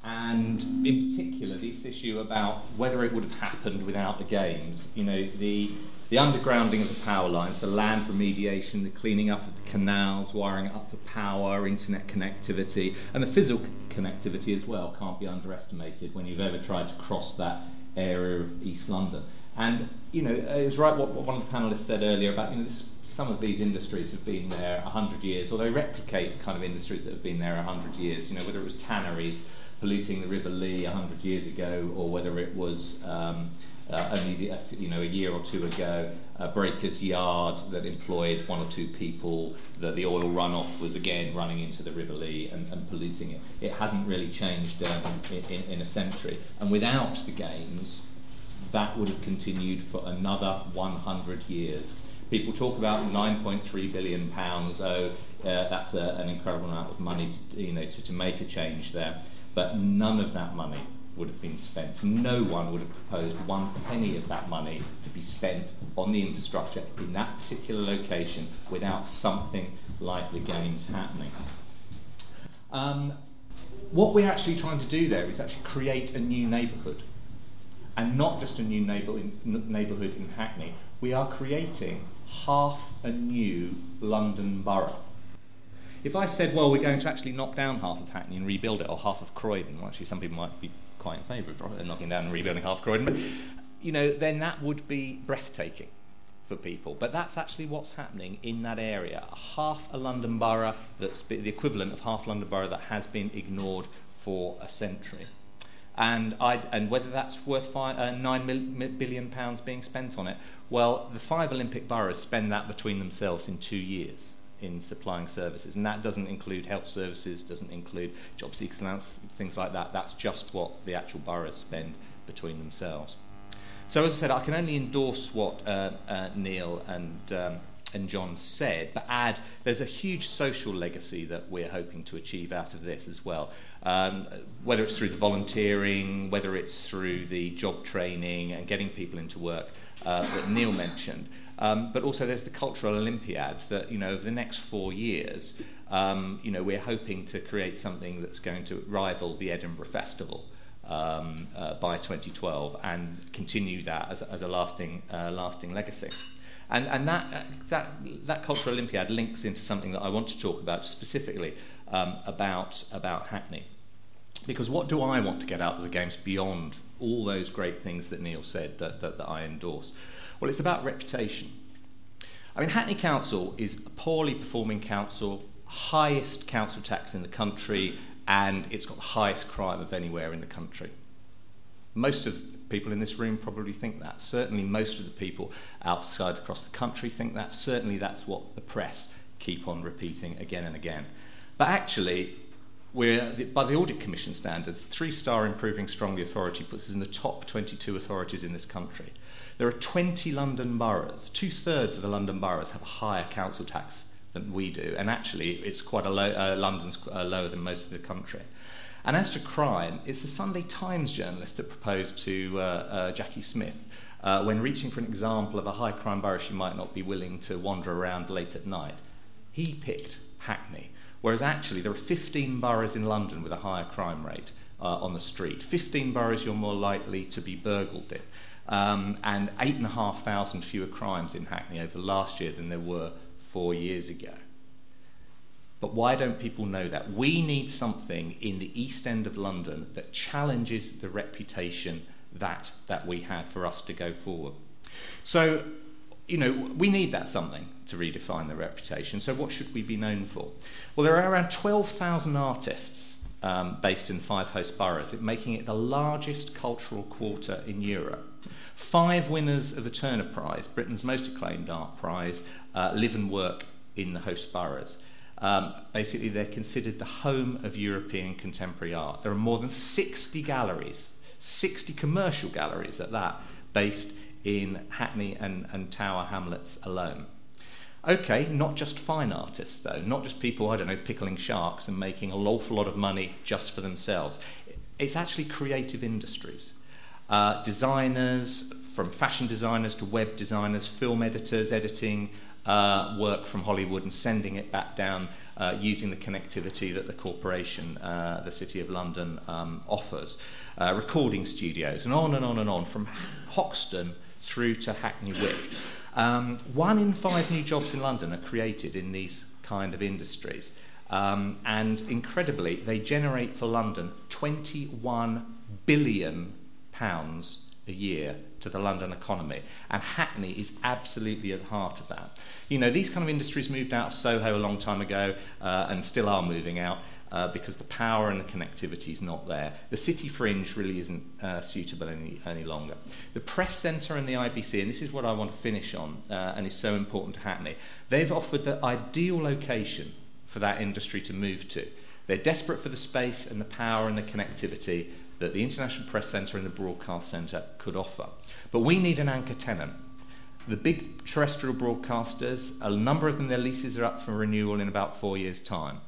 and in particular this issue about whether it would have happened without the games. You know, the The undergrounding of the power lines, the land remediation, the cleaning up of the canals, wiring up for power, internet connectivity, and the physical connectivity as well can't be underestimated when you've ever tried to cross that area of East London. And you know, it was right what, what one of the panelists said earlier about you know this, some of these industries have been there hundred years, or they replicate kind of industries that have been there hundred years. You know, whether it was tanneries polluting the River Lee hundred years ago, or whether it was um, uh, only the, you know a year or two ago, a breaker's yard that employed one or two people. That the oil runoff was again running into the River Lee and, and polluting it. It hasn't really changed um, in, in a century. And without the games, that would have continued for another 100 years. People talk about 9.3 billion pounds. Oh, uh, that's a, an incredible amount of money to, you know, to, to make a change there. But none of that money would have been spent. No one would have proposed one penny of that money to be spent on the infrastructure in that particular location without something like the games happening. Um, what we're actually trying to do there is actually create a new neighbourhood. And not just a new neighbourhood in Hackney, we are creating half a new London borough. If I said, well, we're going to actually knock down half of Hackney and rebuild it, or half of Croydon, well, actually some people might be quite in favour of knocking down and rebuilding half Croydon, but you know, then that would be breathtaking for people. But that's actually what's happening in that area. Half a London borough that's the equivalent of half London borough that has been ignored for a century. And, I'd, and whether that's worth five, uh, nine mil, billion pounds being spent on it, well, the five Olympic boroughs spend that between themselves in two years in supplying services. And that doesn't include health services, doesn't include job seekers allowance, things like that. That's just what the actual boroughs spend between themselves. So as I said, I can only endorse what uh, uh, Neil and um, and John said, but add there's a huge social legacy that we're hoping to achieve out of this as well. Um, whether it's through the volunteering, whether it's through the job training and getting people into work uh, that Neil mentioned. Um, but also there's the cultural Olympiad that, you know, over the next four years, um, you know, we're hoping to create something that's going to rival the Edinburgh Festival. Um, uh, by 2012 and continue that as, as a lasting, uh, lasting legacy. And, and that, uh, that, that Cultural Olympiad links into something that I want to talk about specifically um, about, about Hackney. Because what do I want to get out of the Games beyond all those great things that Neil said that, that, that I endorse? Well, it's about reputation. I mean, Hackney Council is a poorly performing council, highest council tax in the country, and it's got the highest crime of anywhere in the country. Most of people in this room probably think that. Certainly, most of the people outside across the country think that. Certainly, that's what the press keep on repeating again and again. But actually, we're, by the Audit Commission standards, three star improving strongly authority puts us in the top 22 authorities in this country. There are 20 London boroughs. Two thirds of the London boroughs have a higher council tax than we do, and actually, it's quite a low, uh, London's uh, lower than most of the country. And as to crime, it's the Sunday Times journalist that proposed to uh, uh, Jacqui Smith uh, when reaching for an example of a high crime borough she might not be willing to wander around late at night. He picked Hackney, whereas actually there are 15 boroughs in London with a higher crime rate uh, on the street. 15 boroughs you're more likely to be burgled in um, and 8,500 fewer crimes in Hackney over last year than there were four years ago. But why don't people know that? We need something in the East End of London that challenges the reputation that, that we have for us to go forward. So, you know, we need that something to redefine the reputation. So, what should we be known for? Well, there are around 12,000 artists um, based in five host boroughs, making it the largest cultural quarter in Europe. Five winners of the Turner Prize, Britain's most acclaimed art prize, uh, live and work in the host boroughs. Um, basically, they're considered the home of European contemporary art. There are more than 60 galleries, 60 commercial galleries at that, based in Hackney and, and Tower Hamlets alone. Okay, not just fine artists, though, not just people, I don't know, pickling sharks and making an awful lot of money just for themselves. It's actually creative industries uh, designers, from fashion designers to web designers, film editors, editing uh, work from Hollywood and sending it back down uh, using the connectivity that the corporation, uh, the City of London, um, offers. Uh, recording studios, and on and on and on, from Hoxton through to Hackney Wick. Um, one in five new jobs in London are created in these kind of industries. Um, and incredibly, they generate for London 21 billion pounds a year to the London economy. And Hackney is absolutely at the heart of that. You know, these kind of industries moved out of Soho a long time ago uh, and still are moving out. Uh, because the power and the connectivity is not there. The city fringe really isn't uh, suitable any, any longer. The press centre and the IBC, and this is what I want to finish on, uh, and is so important to Hackney, they've offered the ideal location for that industry to move to. They're desperate for the space and the power and the connectivity that the International Press Centre and the Broadcast Centre could offer. But we need an anchor tenant. The big terrestrial broadcasters, a number of them, their leases are up for renewal in about four years' time.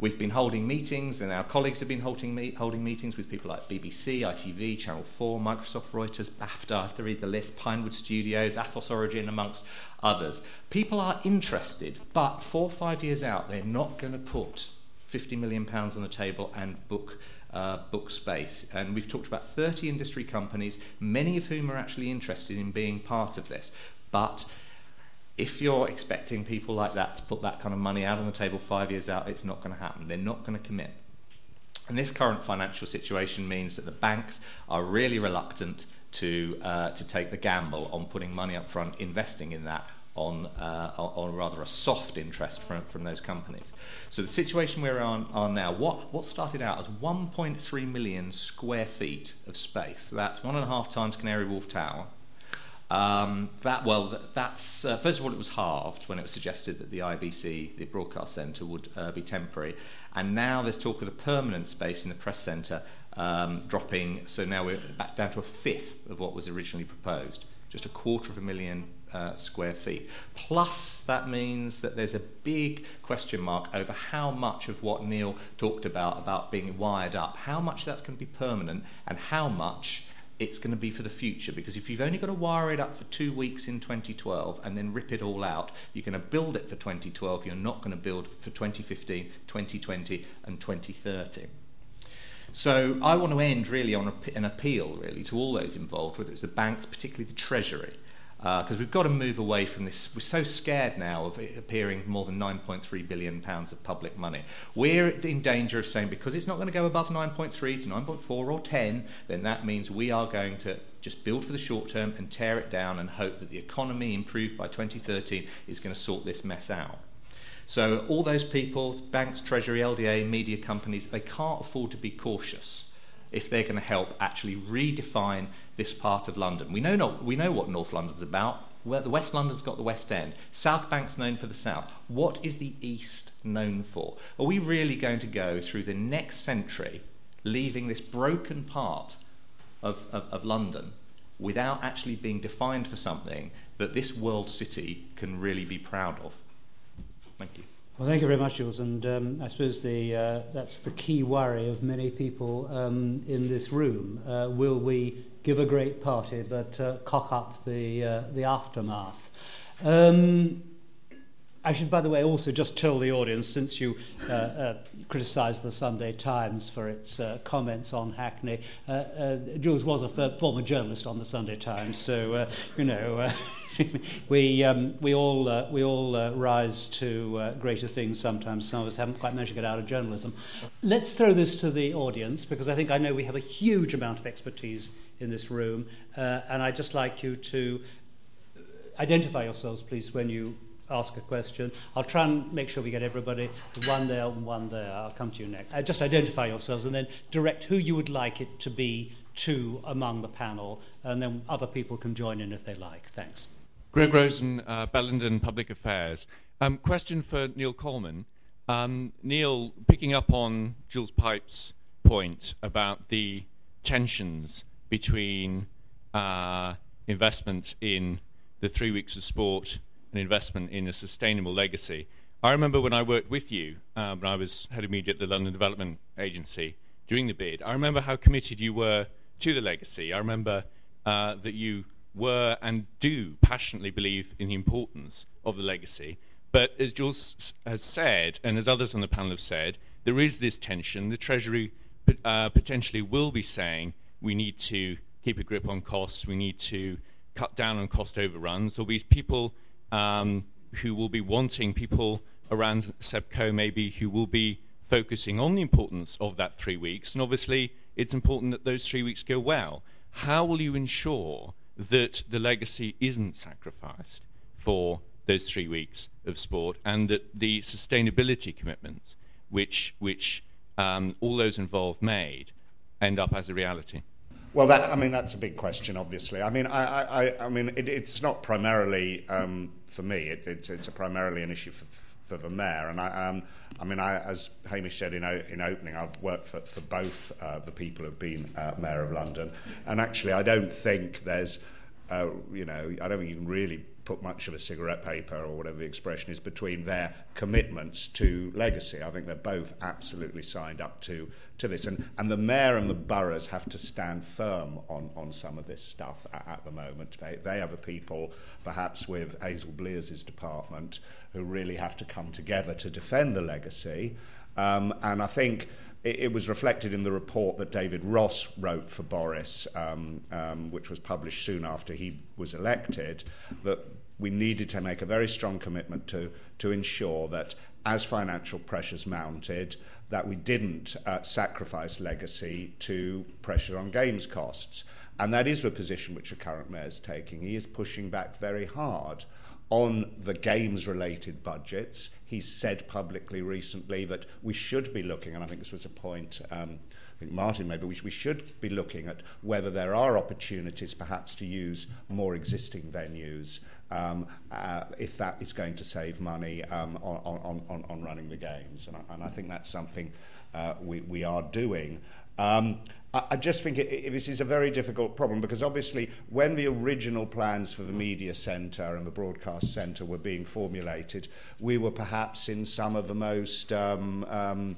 We've been holding meetings, and our colleagues have been holding, me- holding meetings with people like BBC, ITV, Channel 4, Microsoft, Reuters, BAFTA, I have to read the list, Pinewood Studios, Atos Origin, amongst others. People are interested, but four or five years out, they're not going to put £50 million on the table and book uh, book space. And we've talked about 30 industry companies, many of whom are actually interested in being part of this. But if you're expecting people like that to put that kind of money out on the table five years out, it's not going to happen. They're not going to commit. And this current financial situation means that the banks are really reluctant to, uh, to take the gamble on putting money up front, investing in that on, uh, on rather a soft interest from, from those companies. So the situation we're on, on now, what, what started out as 1.3 million square feet of space, that's one and a half times Canary Wharf Tower, um, that well, that's uh, first of all, it was halved when it was suggested that the IBC, the broadcast centre, would uh, be temporary, and now there's talk of the permanent space in the press centre um, dropping. So now we're back down to a fifth of what was originally proposed, just a quarter of a million uh, square feet. Plus, that means that there's a big question mark over how much of what Neil talked about, about being wired up, how much that's going to be permanent and how much it's going to be for the future. Because if you've only got to wire it up for two weeks in 2012 and then rip it all out, you're going to build it for 2012, you're not going to build for 2015, 2020, and 2030. So I want to end really on an appeal really to all those involved, whether it's the banks, particularly the Treasury, because uh, we've got to move away from this. We're so scared now of it appearing more than 9.3 billion pounds of public money. We're in danger of saying because it's not going to go above 9.3 to 9.4 or 10, then that means we are going to just build for the short term and tear it down and hope that the economy improved by 2013 is going to sort this mess out. So all those people, banks, treasury, LDA, media companies, they can't afford to be cautious if they're going to help actually redefine this part of London. We know, not, we know what North London's about. Where the West London's got the West End. South Bank's known for the South. What is the East known for? Are we really going to go through the next century leaving this broken part of, of, of London without actually being defined for something that this world city can really be proud of? Thank you. Well, thank you very much, Jules. And um, I suppose the, uh, that's the key worry of many people um, in this room. Uh, will we give a great party but uh, cock up the, uh, the aftermath? Um, I should, by the way, also just tell the audience, since you uh, uh, criticised the Sunday Times for its uh, comments on Hackney, uh, uh, Jules was a former journalist on the Sunday Times, so, uh, you know, [LAUGHS] we, um, we all, we all rise to greater things sometimes. Some of us haven't quite managed to get out of journalism. Let's throw this to the audience, because I think I know we have a huge amount of expertise in this room, and I'd just like you to identify yourselves, please, when you ask a question. I'll try and make sure we get everybody. One there and one there. I'll come to you next. Uh, just identify yourselves and then direct who you would like it to be to among the panel, and then other people can join in if they like. Thanks. Greg Rosen, uh, Bellenden Public Affairs. Um, question for Neil Coleman. Um, Neil, picking up on Jules Pipe's point about the tensions between uh, investment in the three weeks of sport an investment in a sustainable legacy. I remember when I worked with you, um, when I was head of media at the London Development Agency during the bid, I remember how committed you were to the legacy. I remember uh, that you were and do passionately believe in the importance of the legacy. But as Jules has said, and as others on the panel have said, there is this tension. The Treasury uh, potentially will be saying we need to keep a grip on costs, we need to cut down on cost overruns. There'll be people um, who will be wanting people around Seb Coe maybe who will be focusing on the importance of that three weeks. And obviously, it's important that those three weeks go well. How will you ensure that the legacy isn't sacrificed for those three weeks of sport and that the sustainability commitments which, which um, all those involved made end up as a reality? Well, that, I mean, that's a big question, obviously. I mean, I, I, I mean, it, it's not primarily, um, for me, it, it's, it's primarily an issue for, for the mayor. And I, um, I mean, I, as Hamish said in, in opening, I've worked for, for both uh, the people who've been uh, mayor of London. And actually, I don't think there's, uh, you know, I don't think you can really put much of a cigarette paper or whatever the expression is between their commitments to legacy. I think they're both absolutely signed up to, to this. And, and the mayor and the boroughs have to stand firm on, on some of this stuff at, at the moment. They, they are the people, perhaps with Hazel Blears' department, who really have to come together to defend the legacy. Um, and I think it, was reflected in the report that David Ross wrote for Boris, um, um, which was published soon after he was elected, that we needed to make a very strong commitment to, to ensure that as financial pressures mounted, that we didn't uh, sacrifice legacy to pressure on games costs. And that is the position which the current mayor is taking. He is pushing back very hard on the games related budgets. He said publicly recently that we should be looking, and I think this was a point. Um, I think Martin maybe we, we should be looking at whether there are opportunities perhaps to use more existing venues um, uh, if that is going to save money um, on, on, on, on running the games. And I, and I think that's something uh, we, we are doing. Um, I, just think this is a very difficult problem because obviously when the original plans for the media centre and the broadcast centre were being formulated, we were perhaps in some of the most um, um,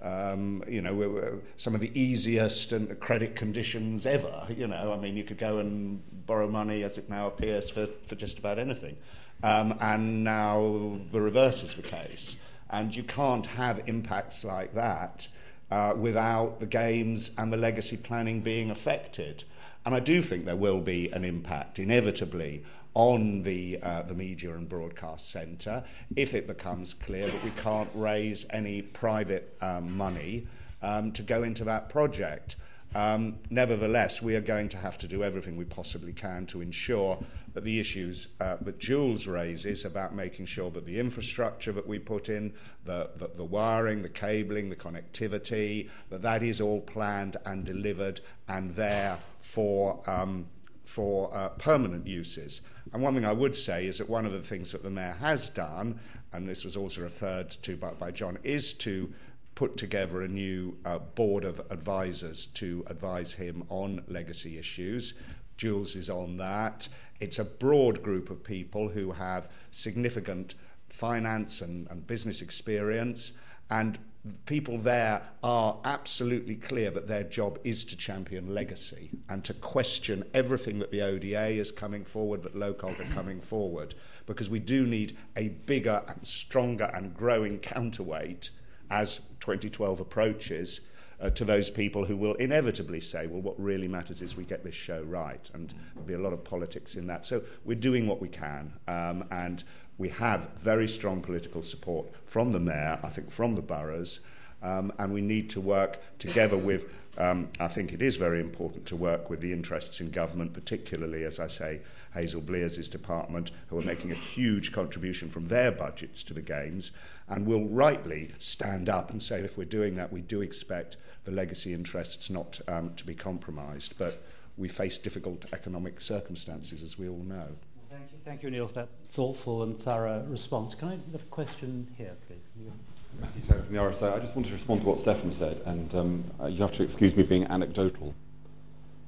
um, you know, some of the easiest and credit conditions ever. You know, I mean, you could go and borrow money, as it now appears, for, for just about anything. Um, and now the reverse is the case. And you can't have impacts like that uh, without the games and the legacy planning being affected. And I do think there will be an impact, inevitably, on the, uh, the media and broadcast centre if it becomes clear that we can't raise any private um, money um, to go into that project. Um, nevertheless, we are going to have to do everything we possibly can to ensure that the issues uh, that Jules raises about making sure that the infrastructure that we put in, the, the, the wiring, the cabling, the connectivity, that that is all planned and delivered and there for, um, for uh, permanent uses. And one thing I would say is that one of the things that the Mayor has done, and this was also referred to by, by John, is to put together a new uh, board of advisors to advise him on legacy issues. Jules is on that. It's a broad group of people who have significant finance and, and business experience and people there are absolutely clear that their job is to champion legacy and to question everything that the ODA is coming forward, that LOCOG are coming forward, because we do need a bigger and stronger and growing counterweight as 2012 approaches uh, to those people who will inevitably say, well, what really matters is we get this show right. And there'll be a lot of politics in that. So we're doing what we can. Um, and we have very strong political support from the mayor, I think from the boroughs, um, and we need to work together with, um, I think it is very important to work with the interests in government, particularly, as I say, Hazel Blears' department, who are making a huge contribution from their budgets to the Games, and will rightly stand up and say if we're doing that, we do expect the legacy interests not um, to be compromised. But we face difficult economic circumstances, as we all know. Thank you, thank you, Neil, for that thoughtful and thorough response. Can I have a question here, please? Matthew Stone from the RSA. I just wanted to respond to what Stefan said, and um, uh, you have to excuse me being anecdotal.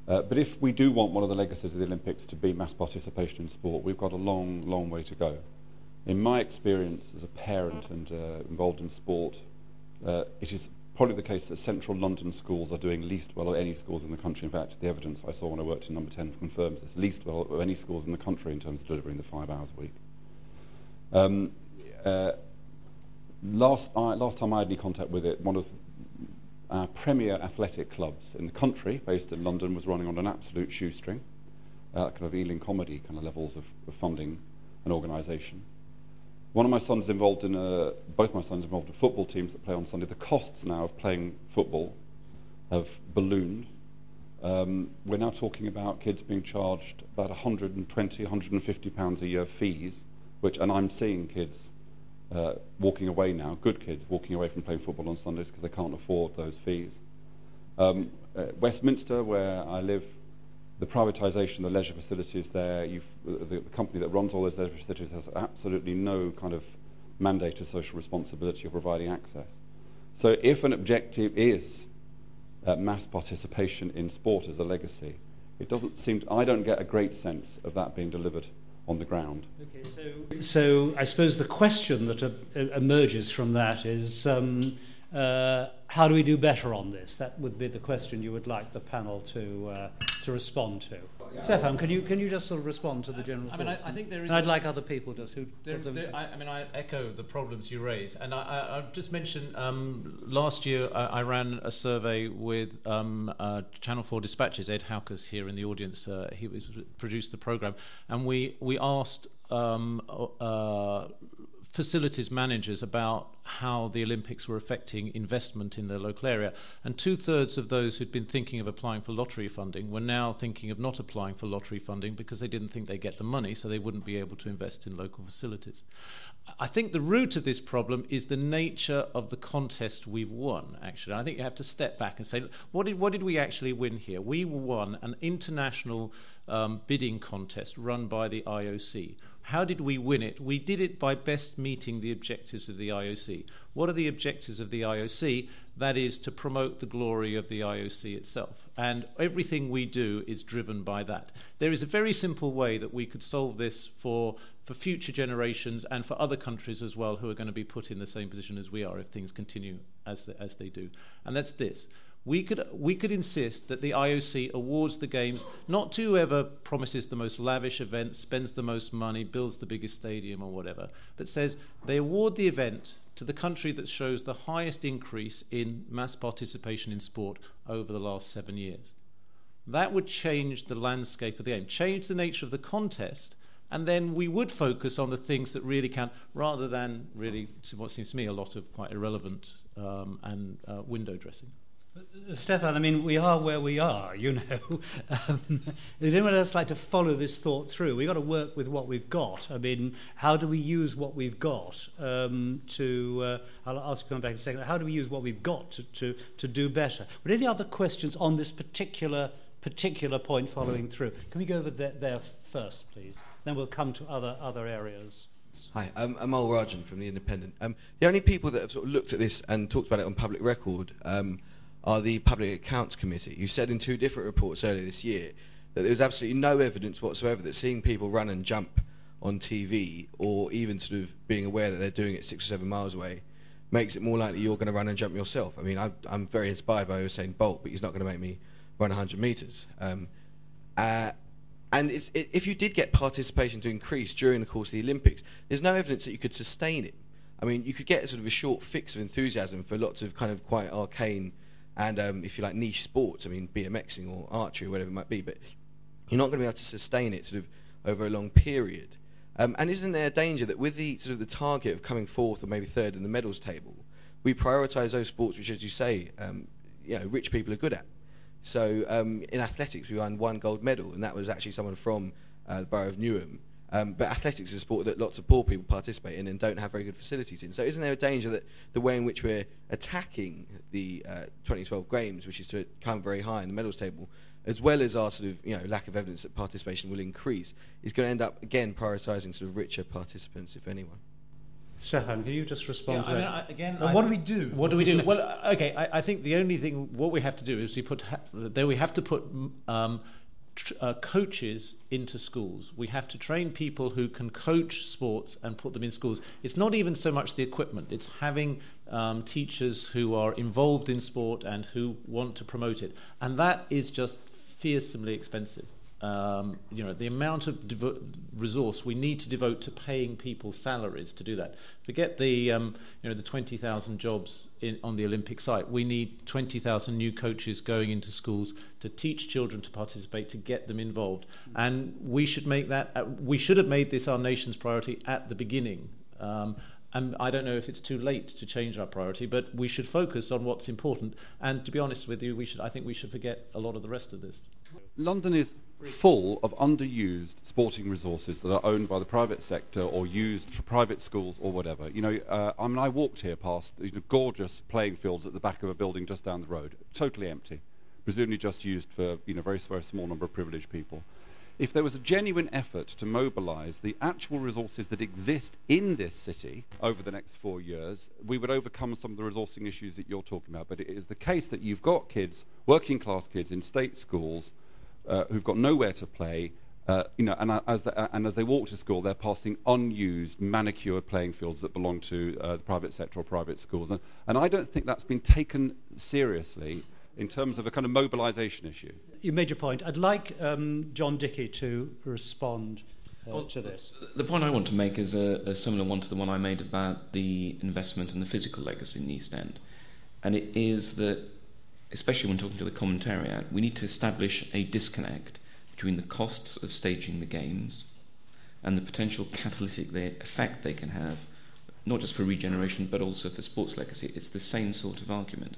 Uh, but if we do want one of the legacies of the Olympics to be mass participation in sport, we've got a long, long way to go. In my experience as a parent and uh, involved in sport, uh, it is probably the case that central London schools are doing least well of any schools in the country. In fact, the evidence I saw when I worked in number 10 confirms this, least well of any schools in the country in terms of delivering the five hours a week. Um, uh, last, uh, last time I had any contact with it, one of our premier athletic clubs in the country, based in London, was running on an absolute shoestring. uh, kind of Ealing comedy kind of levels of, of funding and organisation. One of my sons involved in a, both my sons involved in football teams that play on Sunday. The costs now of playing football have ballooned. Um, we're now talking about kids being charged about 120, 150 pounds a year fees, which, and I'm seeing kids uh, walking away now, good kids walking away from playing football on Sundays because they can't afford those fees. Um, uh, Westminster, where I live, the privatisation of the leisure facilities there, the, the company that runs all those leisure facilities has absolutely no kind of mandate of social responsibility of providing access. So if an objective is uh, mass participation in sport as a legacy, it doesn't seem to, I don't get a great sense of that being delivered on the ground. Okay, so, so I suppose the question that uh, emerges from that is um, uh, how do we do better on this? That would be the question you would like the panel to, uh, to respond to. Yeah. Stefan, can you, can you just sort of respond to the general I mean, I, I, think there is... And I'd like other people to... Who, there, there, I, I, mean, I echo the problems you raise. And I, I, just mentioned um, last year I, I ran a survey with um, uh, Channel 4 Dispatches, Ed Haukus here in the audience. Uh, he was, produced the programme. And we, we asked um, uh, facilities managers about how the Olympics were affecting investment in their local area. And two thirds of those who'd been thinking of applying for lottery funding were now thinking of not applying for lottery funding because they didn't think they'd get the money, so they wouldn't be able to invest in local facilities. I think the root of this problem is the nature of the contest we've won, actually. I think you have to step back and say, what did, what did we actually win here? We won an international um, bidding contest run by the IOC how did we win it? We did it by best meeting the objectives of the What are the objectives of the IOC? That is to promote the glory of the IOC itself. And everything we do is driven by that. There is a very simple way that we could solve this for, for future generations and for other countries as well who are going to be put in the same position as we are if things continue as, the, as they do. And that's this we could, we could insist that the IOC awards the games not to whoever promises the most lavish event, spends the most money, builds the biggest stadium or whatever, but says they award the event to the country that shows the highest increase in mass participation in sport over the last seven years. That would change the landscape of the game, change the nature of the contest, and then we would focus on the things that really count rather than really, what seems to me, a lot of quite irrelevant um, and uh, window dressing. Stefan, I mean, we are where we are, you know. [LAUGHS] Um, does anyone else like to follow this thought through? We've got to work with what we've got. I mean, how do we use what we've got um, to, uh, I'll ask you come back in a second, how do we use what we've got to, to, to do better? But any other questions on this particular, particular point following through? Can we go over there, there first, please? Then we'll come to other, other areas. Hi, I'm Amol Rajan from The Independent. Um, the only people that have sort of looked at this and talked about it on public record um, are the Public Accounts Committee, who said in two different reports earlier this year that there was absolutely no evidence whatsoever that seeing people run and jump on TV, or even sort of being aware that they're doing it six or seven miles away, makes it more likely you're going to run and jump yourself. I mean, I'm, I'm very inspired by Usain Bolt, but he's not going to make me run 100 metres. Um, uh, and it, if you did get participation to increase during the course of the Olympics, there's no evidence that you could sustain it. I mean, you could get sort of a short fix of enthusiasm for lots of kind of quite arcane and um, if you like niche sports, I mean BMXing or archery or whatever it might be, but you're not going to be able to sustain it sort of over a long period. Um, and isn't there a danger that with the sort of the target of coming fourth or maybe third in the medals table, we prioritise those sports which, as you say, um, you know, rich people are good at. So um, in athletics, we won one gold medal, and that was actually someone from uh, the borough of Newham. Um, but athletics is a sport that lots of poor people participate in and don't have very good facilities in. So isn't there a danger that the way in which we're attacking the uh, 2012 Games, which is to come very high in the medals table, as well as our sort of you know lack of evidence that participation will increase, is going to end up again prioritising sort of richer participants, if anyone? Stefan, can you just respond yeah, to I mean, I, again, well, what do we do? What do we do? [LAUGHS] well, okay, I, I, think the only thing what we have to do is we put ha- there we have to put um, tr- uh, coaches into schools. We have to train people who can coach sports and put them in schools. It's not even so much the equipment, it's having um, teachers who are involved in sport and who want to promote it. And that is just fearsomely expensive. Um, you know, the amount of resource we need to devote to paying people salaries to do that. Forget the, um, you know, the 20,000 jobs in, on the Olympic site. We need 20,000 new coaches going into schools to teach children to participate, to get them involved. And we should make that, uh, we should have made this our nation's priority at the beginning. Um, and I don't know if it's too late to change our priority, but we should focus on what's important. And to be honest with you, we should, I think we should forget a lot of the rest of this. London is full of underused sporting resources that are owned by the private sector or used for private schools or whatever. You know, uh, I mean, I walked here past you know, gorgeous playing fields at the back of a building just down the road, totally empty, presumably just used for you know very very small number of privileged people. If there was a genuine effort to mobilise the actual resources that exist in this city over the next four years, we would overcome some of the resourcing issues that you're talking about. But it is the case that you've got kids, working class kids in state schools, uh, who've got nowhere to play. Uh, you know, and uh, as, the, uh, and as they walk to school, they're passing unused, manicured playing fields that belong to uh, the private sector or private schools. And, and I don't think that's been taken seriously in terms of a kind of mobilisation issue. You made your point. I'd like um, John Dickie to respond uh, well, to this. The point I want to make is a, a similar one to the one I made about the investment and the physical legacy in the East End. And it is that especially when talking to the commentariat, we need to establish a disconnect between the costs of staging the games and the potential catalytic effect they can have, not just for regeneration but also for sports legacy. It's the same sort of argument.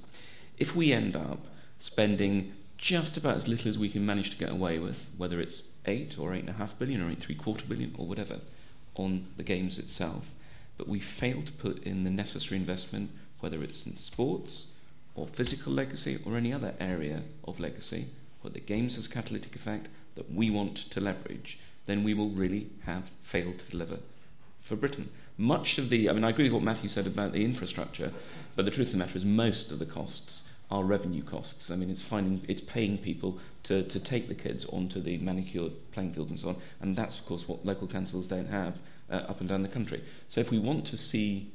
If we end up spending just about as little as we can manage to get away with, whether it's eight or eight and a half billion or eight three quarter billion or whatever, on the games itself, but we fail to put in the necessary investment, whether it's in sports or physical legacy or any other area of legacy, where the games has catalytic effect that we want to leverage, then we will really have failed to deliver for Britain. Much of the, I mean, I agree with what Matthew said about the infrastructure, but the truth of the matter is most of the costs are revenue costs. I mean, it's finding, it's paying people to, to take the kids onto the manicured playing fields and so on, and that's of course what local councils don't have uh, up and down the country. So if we want to see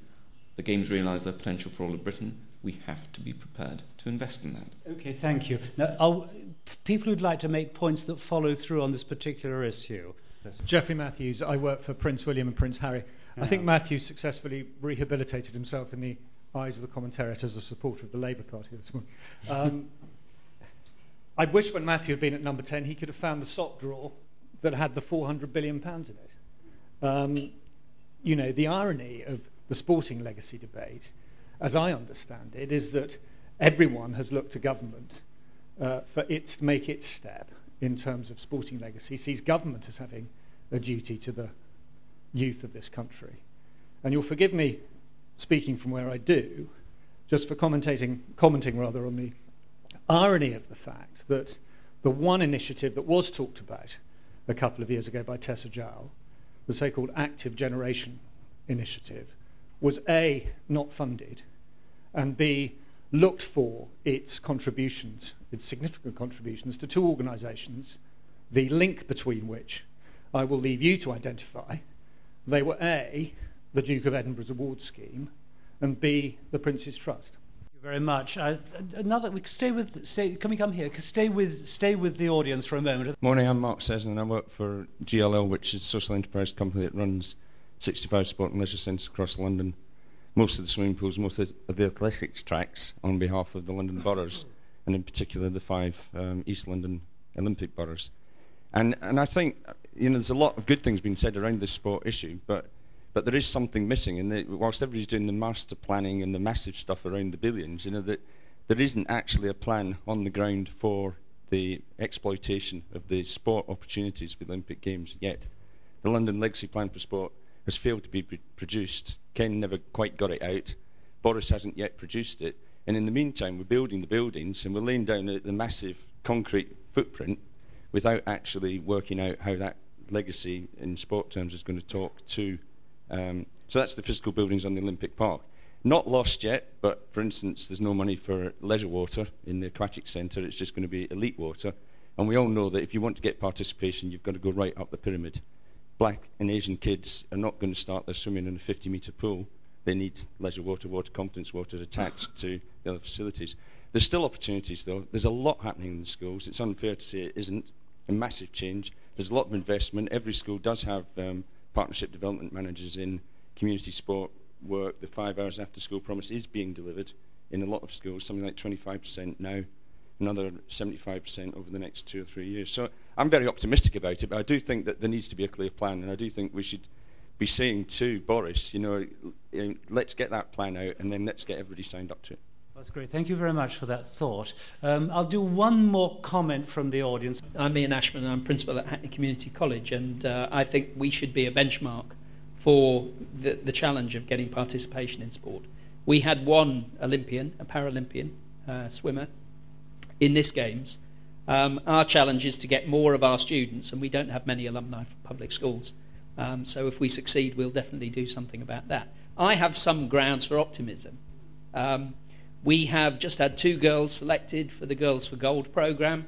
the games realise their potential for all of Britain, we have to be prepared to invest in that. Okay, thank you. Now, I'll, people who'd like to make points that follow through on this particular issue. Jeffrey Matthews, I work for Prince William and Prince Harry. Yeah. I think Matthews successfully rehabilitated himself in the eyes of the commentariat as a supporter of the Labour Party this morning. Um, [LAUGHS] I wish when Matthew had been at number 10, he could have found the sock drawer that had the 400 billion pounds in it. Um, you know, the irony of the sporting legacy debate as I understand it, is that everyone has looked to government uh, for it to make its step in terms of sporting legacy, sees government as having a duty to the youth of this country. And you'll forgive me speaking from where I do, just for commentating, commenting rather on the irony of the fact that the one initiative that was talked about a couple of years ago by Tessa Jowell, the so called Active Generation Initiative, was A, not funded, and B, looked for its contributions, its significant contributions to two organisations, the link between which I will leave you to identify. They were A, the Duke of Edinburgh's award scheme, and B, the Prince's Trust. Thank you very much. Uh, another, we stay with. Stay, can we come here? Stay with. Stay with the audience for a moment. Morning, I'm Mark Sesnan, and I work for GLL, which is a social enterprise company that runs 65 sport and leisure centres across London most of the swimming pools, most of the athletics tracks on behalf of the London boroughs, and in particular the five um, East London Olympic boroughs. And, and I think you know, there's a lot of good things being said around this sport issue, but, but there is something missing. And the, whilst everybody's doing the master planning and the massive stuff around the billions, you know, that there isn't actually a plan on the ground for the exploitation of the sport opportunities for the Olympic Games yet. The London Legacy Plan for Sport has failed to be produced. Ken never quite got it out. Boris hasn't yet produced it. And in the meantime, we're building the buildings and we're laying down the, massive concrete footprint without actually working out how that legacy in sport terms is going to talk to. Um, so that's the physical buildings on the Olympic Park. Not lost yet, but for instance, there's no money for leisure water in the aquatic centre. It's just going to be elite water. And we all know that if you want to get participation, you've got to go right up the pyramid black and Asian kids are not going to start their swimming in a 50 metre pool. They need leisure water, water competence water attached to the other facilities. There's still opportunities though. There's a lot happening in the schools. It's unfair to say it isn't. A massive change. There's a lot of investment. Every school does have um, partnership development managers in community sport work. The five hours after school promise is being delivered in a lot of schools, something like 25% now, another 75% over the next two or three years. So I'm very optimistic about it, but I do think that there needs to be a clear plan, and I do think we should be saying to Boris, you know, let's get that plan out and then let's get everybody signed up to it. That's great. Thank you very much for that thought. Um, I'll do one more comment from the audience. I'm Ian Ashman, I'm principal at Hackney Community College, and uh, I think we should be a benchmark for the, the challenge of getting participation in sport. We had one Olympian, a Paralympian uh, swimmer, in this Games. Um, our challenge is to get more of our students, and we don't have many alumni from public schools. Um, so if we succeed, we'll definitely do something about that. I have some grounds for optimism. Um, we have just had two girls selected for the Girls for Gold program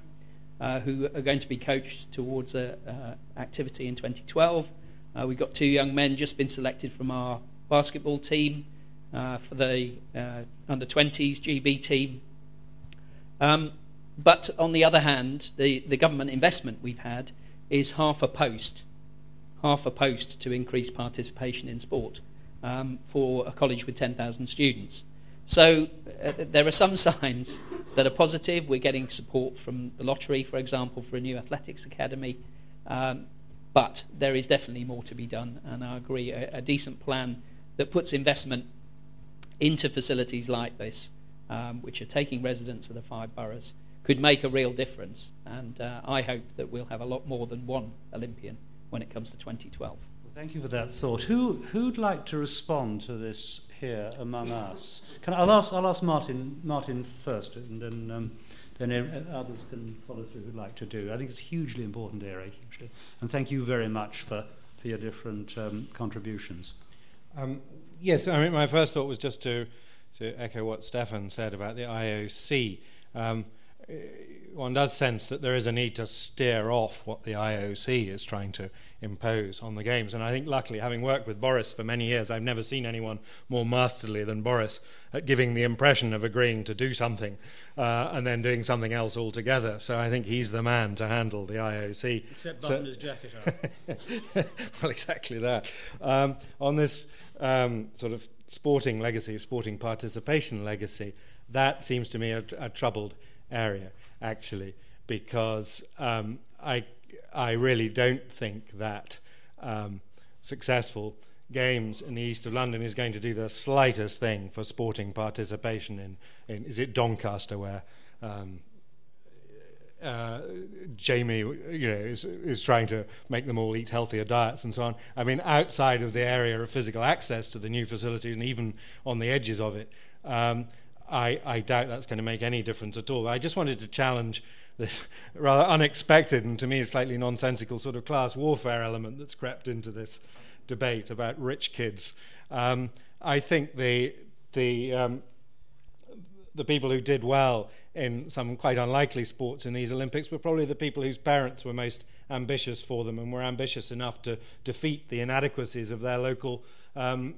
uh, who are going to be coached towards an activity in 2012. Uh, we've got two young men just been selected from our basketball team uh, for the uh, under 20s GB team. Um, but on the other hand, the, the government investment we've had is half a post, half a post to increase participation in sport um, for a college with 10,000 students. So uh, there are some [LAUGHS] signs that are positive. We're getting support from the lottery, for example, for a new athletics academy. Um, but there is definitely more to be done, and I agree. A, a decent plan that puts investment into facilities like this, um, which are taking residents of the five boroughs, could make a real difference. And uh, I hope that we'll have a lot more than one Olympian when it comes to 2012. Thank you for that thought. Who, who'd like to respond to this here among us? Can, I'll, ask, I'll ask Martin, Martin first, and then, um, then others can follow through who'd like to do. I think it's a hugely important area, hugely. And thank you very much for, for your different um, contributions. Um, yes, I mean, my first thought was just to, to echo what Stefan said about the IOC. Um, one does sense that there is a need to steer off what the IOC is trying to impose on the games. And I think, luckily, having worked with Boris for many years, I've never seen anyone more masterly than Boris at giving the impression of agreeing to do something uh, and then doing something else altogether. So I think he's the man to handle the IOC. Except button so, his jacket up. [LAUGHS] well, exactly that. Um, on this um, sort of sporting legacy, sporting participation legacy, that seems to me a, a troubled area, actually, because um, I I really don't think that um, successful games in the east of London is going to do the slightest thing for sporting participation in, in is it Doncaster where um, uh, Jamie, you know, is, is trying to make them all eat healthier diets and so on. I mean, outside of the area of physical access to the new facilities and even on the edges of it, um, I, I doubt that's going to make any difference at all. I just wanted to challenge this [LAUGHS] rather unexpected and to me slightly nonsensical sort of class warfare element that's crept into this debate about rich kids. Um, I think the the um, the people who did well in some quite unlikely sports in these Olympics were probably the people whose parents were most ambitious for them and were ambitious enough to defeat the inadequacies of their local um,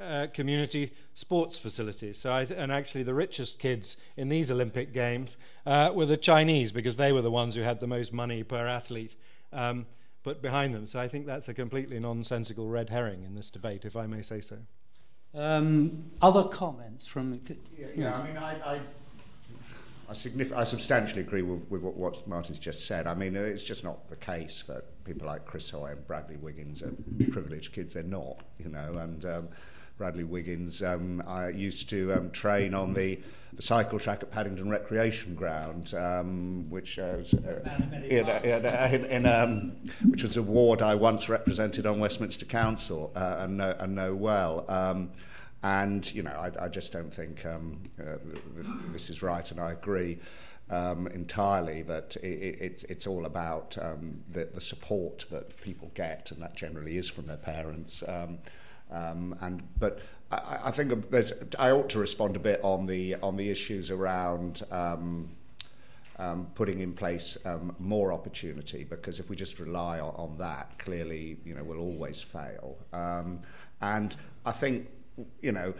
uh, community sports facilities. So, th- and actually, the richest kids in these Olympic Games uh, were the Chinese because they were the ones who had the most money per athlete um, put behind them. So, I think that's a completely nonsensical red herring in this debate, if I may say so. Um, other comments from? Yeah, yeah I mean, I, I I, I, substantially agree with, with what, what, Martin's just said. I mean, it's just not the case that people like Chris Hoy and Bradley Wiggins are privileged kids. They're not, you know, and um, Bradley Wiggins um, I used to um, train on the, the cycle track at Paddington Recreation Ground, um, which uh, was, uh, in, in, in, um, which was a ward I once represented on Westminster Council uh, and, know, and know well. Um, and you know, I, I just don't think um, uh, this is right, and I agree. Um, entirely that it, it, it's all about um, the, the support that people get, and that generally is from their parents. Um, um, and but I, I think there's I ought to respond a bit on the on the issues around. Um, um, putting in place um, more opportunity because if we just rely on, on that, clearly, you know, we'll always fail. Um, and I think, you know,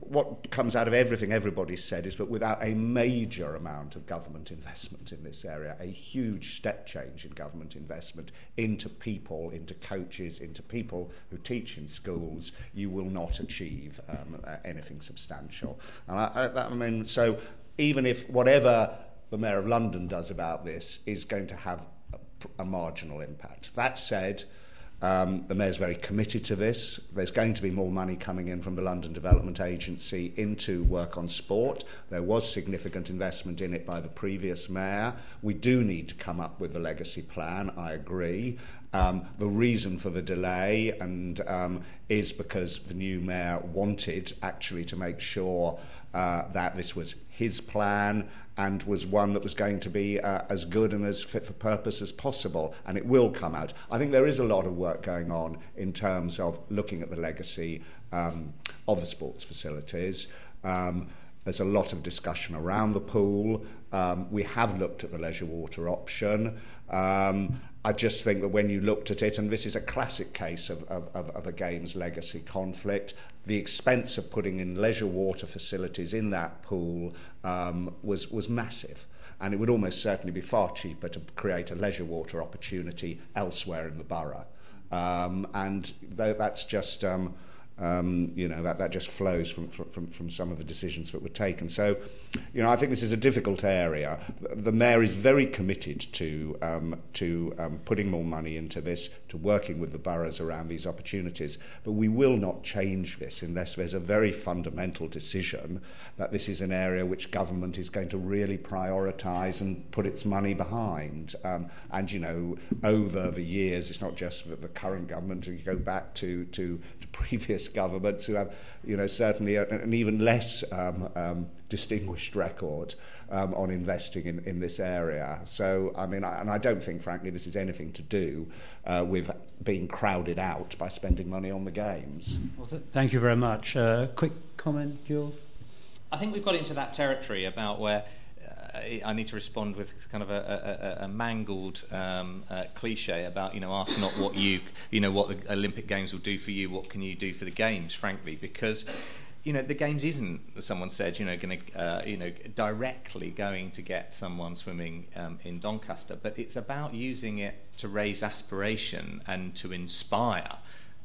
what comes out of everything everybody's said is that without a major amount of government investment in this area, a huge step change in government investment into people, into coaches, into people who teach in schools, you will not achieve um, anything substantial. And I, I, I mean, so even if whatever the Mayor of London does about this is going to have a, a marginal impact. That said, um, the Mayor's very committed to this. There's going to be more money coming in from the London Development Agency into work on sport. There was significant investment in it by the previous Mayor. We do need to come up with a legacy plan, I agree. Um, the reason for the delay and um, is because the new Mayor wanted actually to make sure uh, that this was his plan and was one that was going to be uh, as good and as fit for purpose as possible. And it will come out. I think there is a lot of work going on in terms of looking at the legacy um, of the sports facilities. Um, there's a lot of discussion around the pool. Um, we have looked at the leisure water option. Um, I just think that when you looked at it, and this is a classic case of, of, of a games legacy conflict, the expense of putting in leisure water facilities in that pool um, was, was massive. And it would almost certainly be far cheaper to create a leisure water opportunity elsewhere in the borough. Um, and that's just um, um, you know, that, that just flows from, from, from some of the decisions that were taken. So, you know, I think this is a difficult area. The Mayor is very committed to, um, to um, putting more money into this, to working with the boroughs around these opportunities. But we will not change this unless there's a very fundamental decision that this is an area which government is going to really prioritise and put its money behind. Um, and, you know, over the years, it's not just the, current government, you go back to, to, to [LAUGHS] previous governments who have, you know, certainly a, an even less um, um, distinguished record um, on investing in, in this area. So, I mean, I, and I don't think, frankly, this is anything to do uh, with being crowded out by spending money on the games. Well, th- thank you very much. Uh, quick comment, Jules? I think we've got into that territory about where I need to respond with kind of a, a, a mangled um, uh, cliche about you know ask not what you you know what the Olympic Games will do for you, what can you do for the Games, frankly, because you know the games isn't as someone said you know going to uh, you know directly going to get someone swimming um, in Doncaster but it's about using it to raise aspiration and to inspire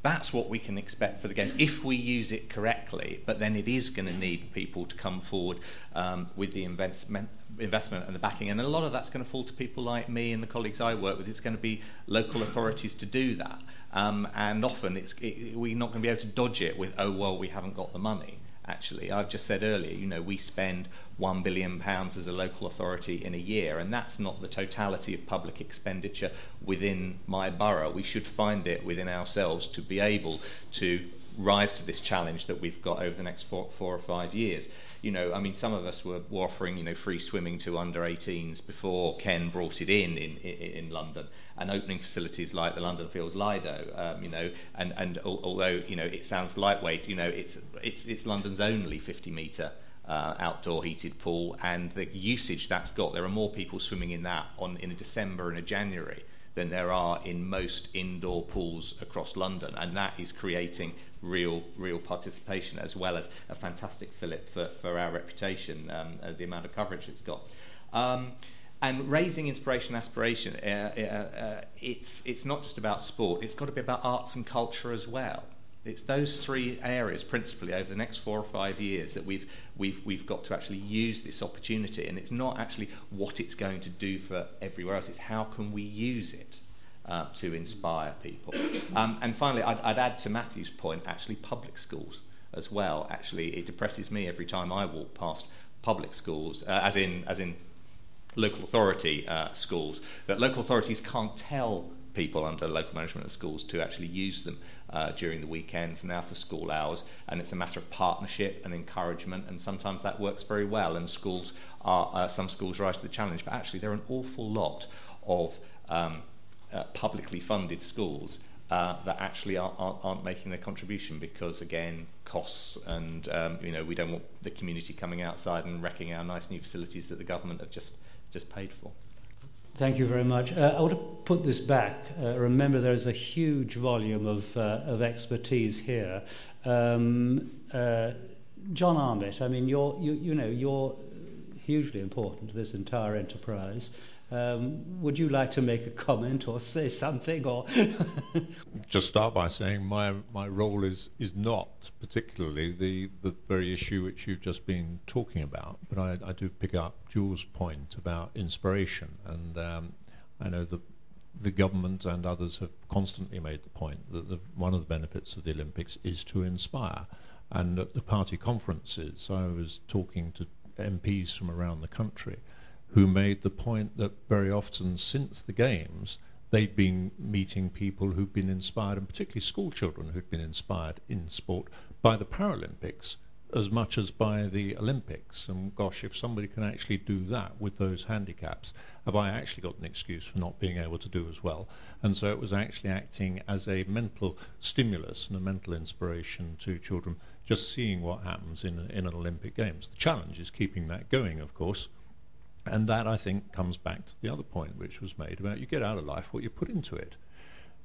that's what we can expect for the games if we use it correctly. But then it is going to need people to come forward um, with the investment, investment and the backing. And a lot of that's going to fall to people like me and the colleagues I work with. It's going to be local authorities to do that. Um, and often it's, it, we're not going to be able to dodge it with, oh, well, we haven't got the money actually. I've just said earlier, you know, we spend one billion pounds as a local authority in a year, and that's not the totality of public expenditure within my borough. We should find it within ourselves to be able to rise to this challenge that we've got over the next four, four or five years. You know, I mean, some of us were, were offering, you know, free swimming to under 18s before Ken brought it in in, in, London, and opening facilities like the London Fields Lido, um, you know, and, and although, you know, it sounds lightweight, you know, it's, it's, it's London's only 50 metre uh, outdoor heated pool, and the usage that's got, there are more people swimming in that on in a December and a January than there are in most indoor pools across London, and that is creating real real participation as well as a fantastic fillip for, for our reputation, um, uh, the amount of coverage it's got. Um, and raising inspiration and aspiration, uh, uh, uh, it's, it's not just about sport, it's got to be about arts and culture as well. It's those three areas principally over the next four or five years that we've, we've, we've got to actually use this opportunity. And it's not actually what it's going to do for everywhere else, it's how can we use it uh, to inspire people. Um, and finally, I'd, I'd add to Matthew's point actually public schools as well. Actually, it depresses me every time I walk past public schools, uh, as in as in local authority uh, schools, that local authorities can't tell people under local management of schools to actually use them uh, during the weekends and after school hours. And it's a matter of partnership and encouragement, and sometimes that works very well. And schools are uh, some schools rise to the challenge, but actually there are an awful lot of um, uh, publicly funded schools. Uh, that actually aren't, aren't, making their contribution because again costs and um, you know we don't want the community coming outside and wrecking our nice new facilities that the government have just just paid for. Thank you very much. Uh, I want to put this back. Uh, remember, there is a huge volume of, uh, of expertise here. Um, uh, John Armitt, I mean, you're, you, you know, you're hugely important to this entire enterprise. Um, would you like to make a comment or say something? Or [LAUGHS] just start by saying my my role is is not particularly the the very issue which you've just been talking about, but I, I do pick up Jules' point about inspiration, and um, I know the the government and others have constantly made the point that the, one of the benefits of the Olympics is to inspire. And at the party conferences, I was talking to MPs from around the country who made the point that very often since the Games, they'd been meeting people who'd been inspired, and particularly school children who'd been inspired in sport by the Paralympics as much as by the Olympics. And gosh, if somebody can actually do that with those handicaps, have I actually got an excuse for not being able to do as well? And so it was actually acting as a mental stimulus and a mental inspiration to children, just seeing what happens in, in an Olympic Games. The challenge is keeping that going, of course. And that, I think, comes back to the other point which was made about you get out of life what you put into it.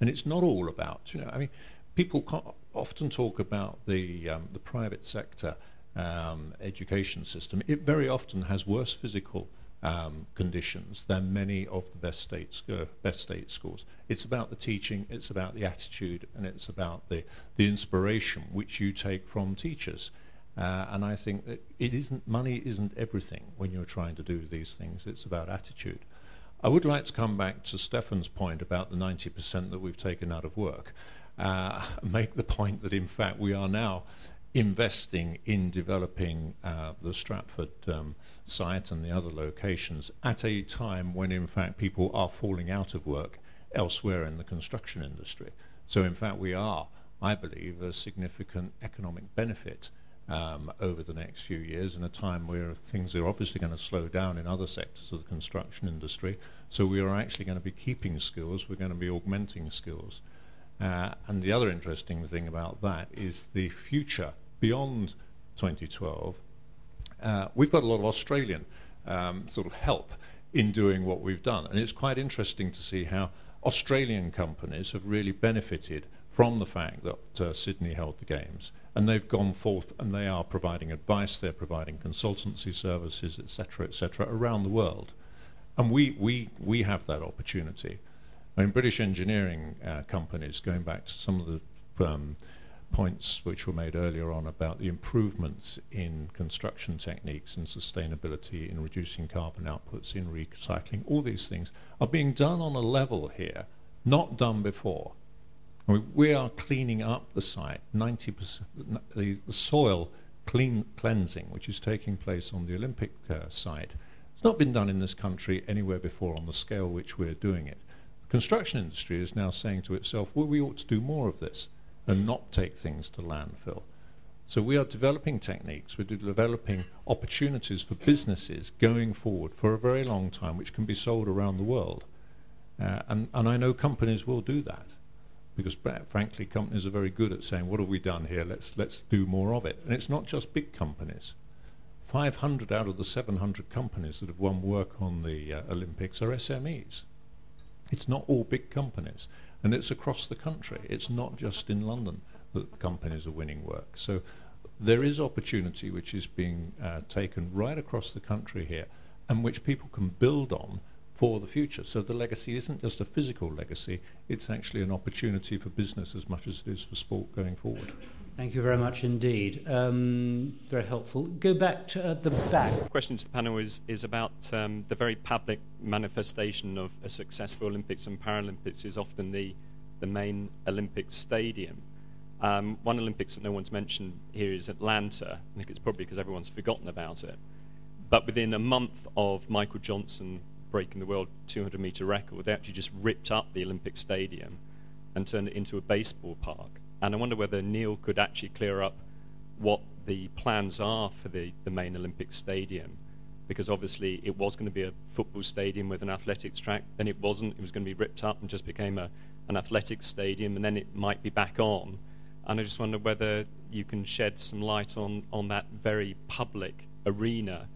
And it's not all about, you know, I mean, people often talk about the, um, the private sector um, education system. It very often has worse physical um, conditions than many of the best state, uh, best state schools. It's about the teaching, it's about the attitude, and it's about the, the inspiration which you take from teachers. Uh, and I think that it isn't money isn't everything when you're trying to do these things. It's about attitude. I would like to come back to Stefan's point about the 90% that we've taken out of work. Uh, [LAUGHS] make the point that in fact we are now investing in developing uh, the Stratford um, site and the other locations at a time when in fact people are falling out of work elsewhere in the construction industry. So in fact we are, I believe, a significant economic benefit um, over the next few years in a time where things are obviously going to slow down in other sectors of the construction industry. So we are actually going to be keeping skills, we're going to be augmenting skills. Uh, and the other interesting thing about that is the future beyond 2012. Uh, we've got a lot of Australian um, sort of help in doing what we've done. And it's quite interesting to see how Australian companies have really benefited from the fact that uh, Sydney held the Games and they've gone forth and they are providing advice, they're providing consultancy services, etc., etc., around the world. And we, we, we have that opportunity. I mean, British engineering uh, companies, going back to some of the um, points which were made earlier on about the improvements in construction techniques and sustainability, in reducing carbon outputs, in recycling, all these things are being done on a level here not done before. We are cleaning up the site, 90%, the, the soil clean cleansing, which is taking place on the Olympic uh, site. It's not been done in this country anywhere before on the scale which we're doing it. The construction industry is now saying to itself, well, we ought to do more of this and not take things to landfill. So we are developing techniques, we're developing opportunities for businesses going forward for a very long time, which can be sold around the world. Uh, and, and I know companies will do that because frankly companies are very good at saying what have we done here? Let's let's do more of it. And it's not just big companies. 500 out of the 700 companies that have won work on the uh, Olympics are SMEs it's not all big companies. And it's across the country. It's not just in London that companies are winning work. So there is opportunity which is being uh, taken right across the country here and which people can build on for the future. So the legacy isn't just a physical legacy, it's actually an opportunity for business as much as it is for sport going forward. Thank you very much indeed. Um, very helpful. Go back to uh, the back. The question to the panel is, is about um, the very public manifestation of a successful Olympics and Paralympics is often the, the main Olympic stadium. Um, one Olympics that no one's mentioned here is Atlanta. I think it's probably because everyone's forgotten about it. But within a month of Michael Johnson breaking the world 200 meter record, they actually just ripped up the Olympic Stadium and turned it into a baseball park. And I wonder whether Neil could actually clear up what the plans are for the, the main Olympic Stadium. Because obviously it was going to be a football stadium with an athletics track, then it wasn't. It was going to be ripped up and just became a, an athletics stadium, and then it might be back on. And I just wonder whether you can shed some light on, on that very public arena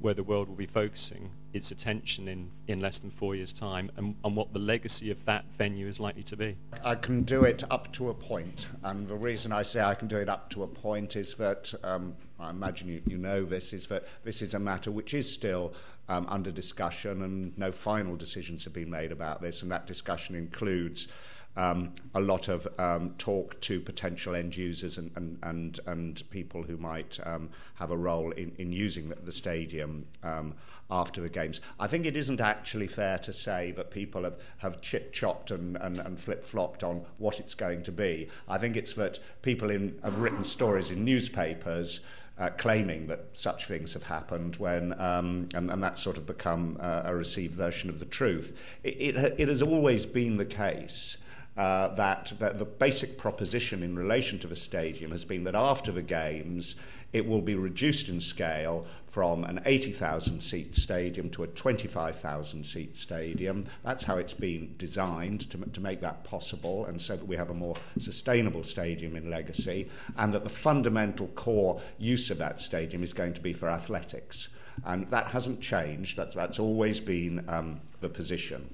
where the world will be focusing its attention in, in less than four years' time and, and what the legacy of that venue is likely to be? I can do it up to a point, and the reason I say I can do it up to a point is that um, I imagine you, you know this is that this is a matter which is still um, under discussion, and no final decisions have been made about this, and that discussion includes um, a lot of um, talk to potential end users and, and, and, and people who might um, have a role in, in using the, the stadium um, after the games. I think it isn't actually fair to say that people have, have chip chopped and, and, and flip flopped on what it's going to be. I think it's that people in, have written stories in newspapers. Uh, claiming that such things have happened when um, and, and that's sort of become uh, a received version of the truth. It, it, it has always been the case uh, that, that the basic proposition in relation to the stadium has been that after the games, it will be reduced in scale from an 80,000 seat stadium to a 25,000 seat stadium. That's how it's been designed to, to make that possible, and so that we have a more sustainable stadium in legacy, and that the fundamental core use of that stadium is going to be for athletics. And that hasn't changed, that's, that's always been um, the position.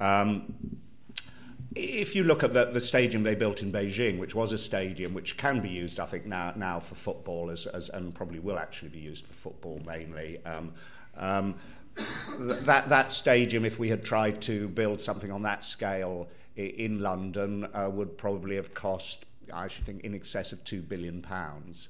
Um, if you look at the, the stadium they built in Beijing, which was a stadium which can be used, I think, now, now for football, as, as, and probably will actually be used for football mainly. Um, um, that, that stadium, if we had tried to build something on that scale in London, uh, would probably have cost, I should think, in excess of £2 billion. Pounds.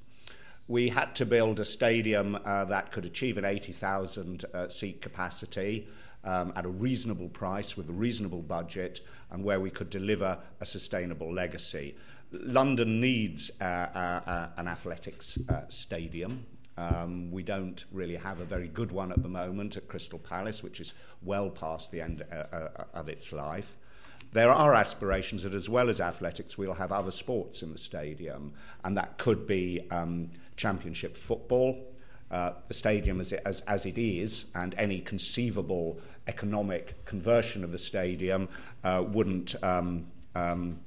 We had to build a stadium uh, that could achieve an 80,000 uh, seat capacity um, at a reasonable price with a reasonable budget and where we could deliver a sustainable legacy. London needs uh, uh, uh, an athletics uh, stadium. Um, we don't really have a very good one at the moment at Crystal Palace, which is well past the end uh, of its life. There are aspirations that, as well as athletics, we'll have other sports in the stadium, and that could be um, championship football, uh, the stadium as it, as, as it is, and any conceivable economic conversion of the stadium uh, wouldn't um, um,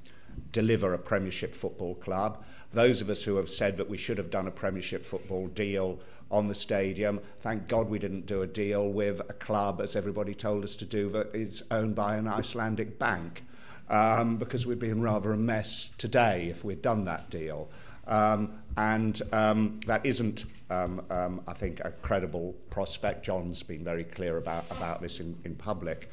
deliver a Premiership football club. Those of us who have said that we should have done a Premiership football deal on the stadium, thank God we didn't do a deal with a club, as everybody told us to do, that is owned by an Icelandic bank, um, because we'd be in rather a mess today if we'd done that deal. Um, and um, that isn't, um, um, I think, a credible prospect. John's been very clear about, about this in, in public.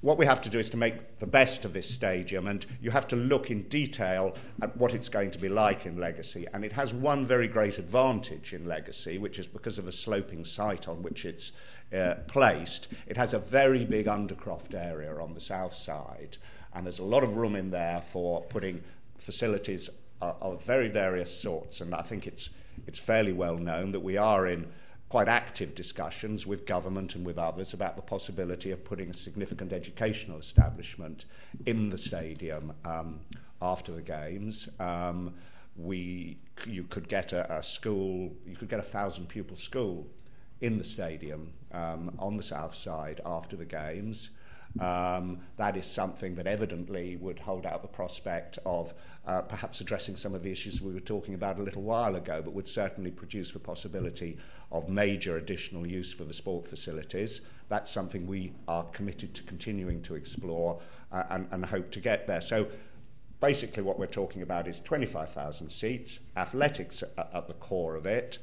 What we have to do is to make the best of this stadium, and you have to look in detail at what it's going to be like in Legacy. And it has one very great advantage in Legacy, which is because of the sloping site on which it's uh, placed. It has a very big undercroft area on the south side, and there's a lot of room in there for putting facilities of very various sorts, and I think it's, it's fairly well known that we are in quite active discussions with government and with others about the possibility of putting a significant educational establishment in the stadium um, after the games. Um, we, you could get a, a school, you could get a thousand pupil school in the stadium um, on the south side after the games. Um, that is something that evidently would hold out the prospect of uh, perhaps addressing some of the issues we were talking about a little while ago, but would certainly produce the possibility of major additional use for the sport facilities. That's something we are committed to continuing to explore uh, and, and hope to get there. So basically what we're talking about is 25,000 seats, athletics at, at the core of it,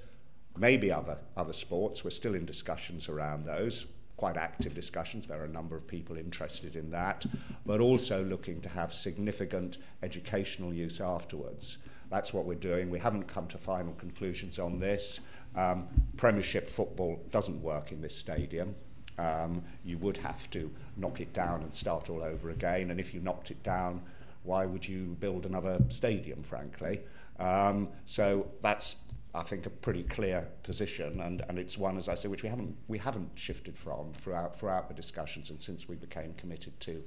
maybe other, other sports. We're still in discussions around those quite active discussions. There are a number of people interested in that, but also looking to have significant educational use afterwards. That's what we're doing. We haven't come to final conclusions on this. Um, premiership football doesn't work in this stadium. Um, you would have to knock it down and start all over again. And if you knocked it down, why would you build another stadium, frankly? Um, so that's I think, a pretty clear position, and, and it's one, as I say, which we haven't we haven't shifted from throughout throughout the discussions, and since we became committed to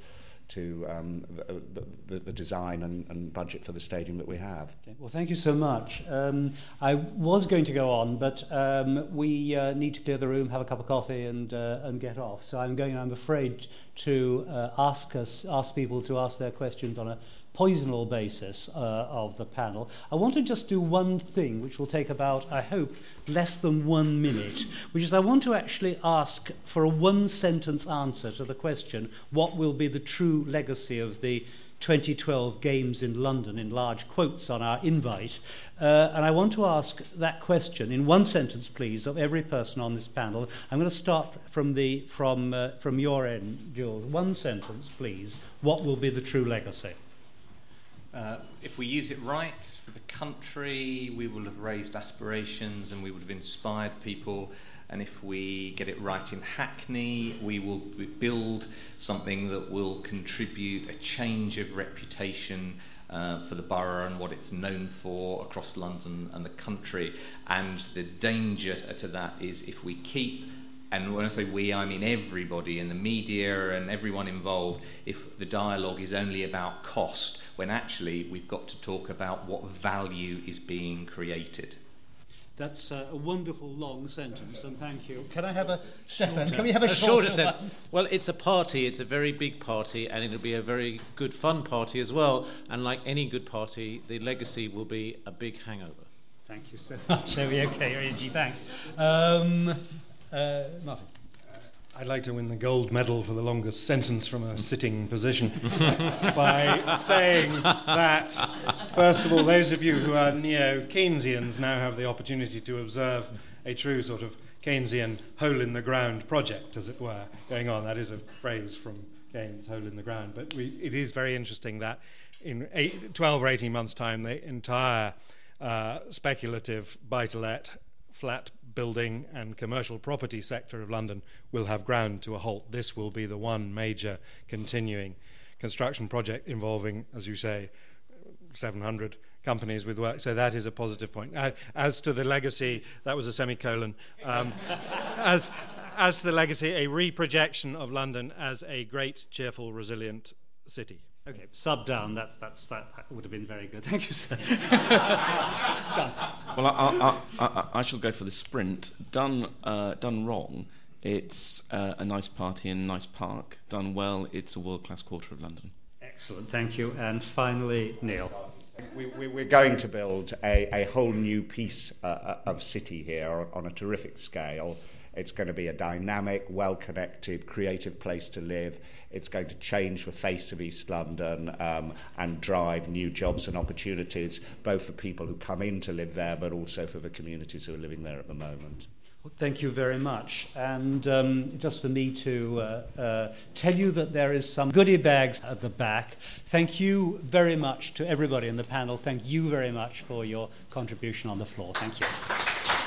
to um, the, the, the design and, and budget for the stadium that we have. Okay. Well, thank you so much. Um, I was going to go on, but um, we uh, need to clear the room, have a cup of coffee, and uh, and get off. So I'm going. I'm afraid to uh, ask us ask people to ask their questions on a poisonal basis uh, of the panel. I want to just do one thing, which will take about, I hope, less than one minute, which is I want to actually ask for a one sentence answer to the question what will be the true legacy of the 2012 Games in London in large quotes on our invite. Uh, and I want to ask that question in one sentence, please, of every person on this panel. I'm going to start from, the, from, uh, from your end, Jules. One sentence, please. What will be the true legacy? Uh, if we use it right for the country, we will have raised aspirations and we would have inspired people and if we get it right in Hackney, we will build something that will contribute a change of reputation uh, for the borough and what it's known for across London and the country. And the danger to that is if we keep and when I say we, I mean everybody in the media and everyone involved, if the dialogue is only about cost, when actually we've got to talk about what value is being created. That's uh, a wonderful long sentence, and thank you. Can I have a Stefan? Can we have a, a shorter, shorter sentence? Well, it's a party. It's a very big party, and it'll be a very good, fun party as well. And like any good party, the legacy will be a big hangover. Thank you so [LAUGHS] much. Are we okay, Reggie. Thanks. Um, uh, Martin. I'd like to win the gold medal for the longest sentence from a sitting position [LAUGHS] by saying that, first of all, those of you who are neo Keynesians now have the opportunity to observe a true sort of Keynesian hole in the ground project, as it were, going on. That is a phrase from Keynes, hole in the ground. But we, it is very interesting that in eight, 12 or 18 months' time, the entire uh, speculative buy to let flat building and commercial property sector of London will have ground to a halt. This will be the one major continuing construction project involving, as you say, 700 companies with work. So that is a positive point. Uh, as to the legacy, that was a semicolon. Um, [LAUGHS] as, as to the legacy, a reprojection of London as a great, cheerful, resilient city. Okay, sub down. That that's that, that would have been very good. [LAUGHS] Thank you, sir. [LAUGHS] well, I, I, I, I, shall go for the sprint. Done uh, done wrong, it's uh, a nice party in a nice park. Done well, it's a world class quarter of London. Excellent, thank you. And finally, Neil. We, we, we're going to build a, a whole new piece uh, uh of city here on, on a terrific scale. It's going to be a dynamic, well connected, creative place to live. It's going to change the face of East London um, and drive new jobs and opportunities, both for people who come in to live there, but also for the communities who are living there at the moment. Thank you very much. And um, just for me to uh, uh, tell you that there is some goodie bags at the back. Thank you very much to everybody in the panel. Thank you very much for your contribution on the floor. Thank you.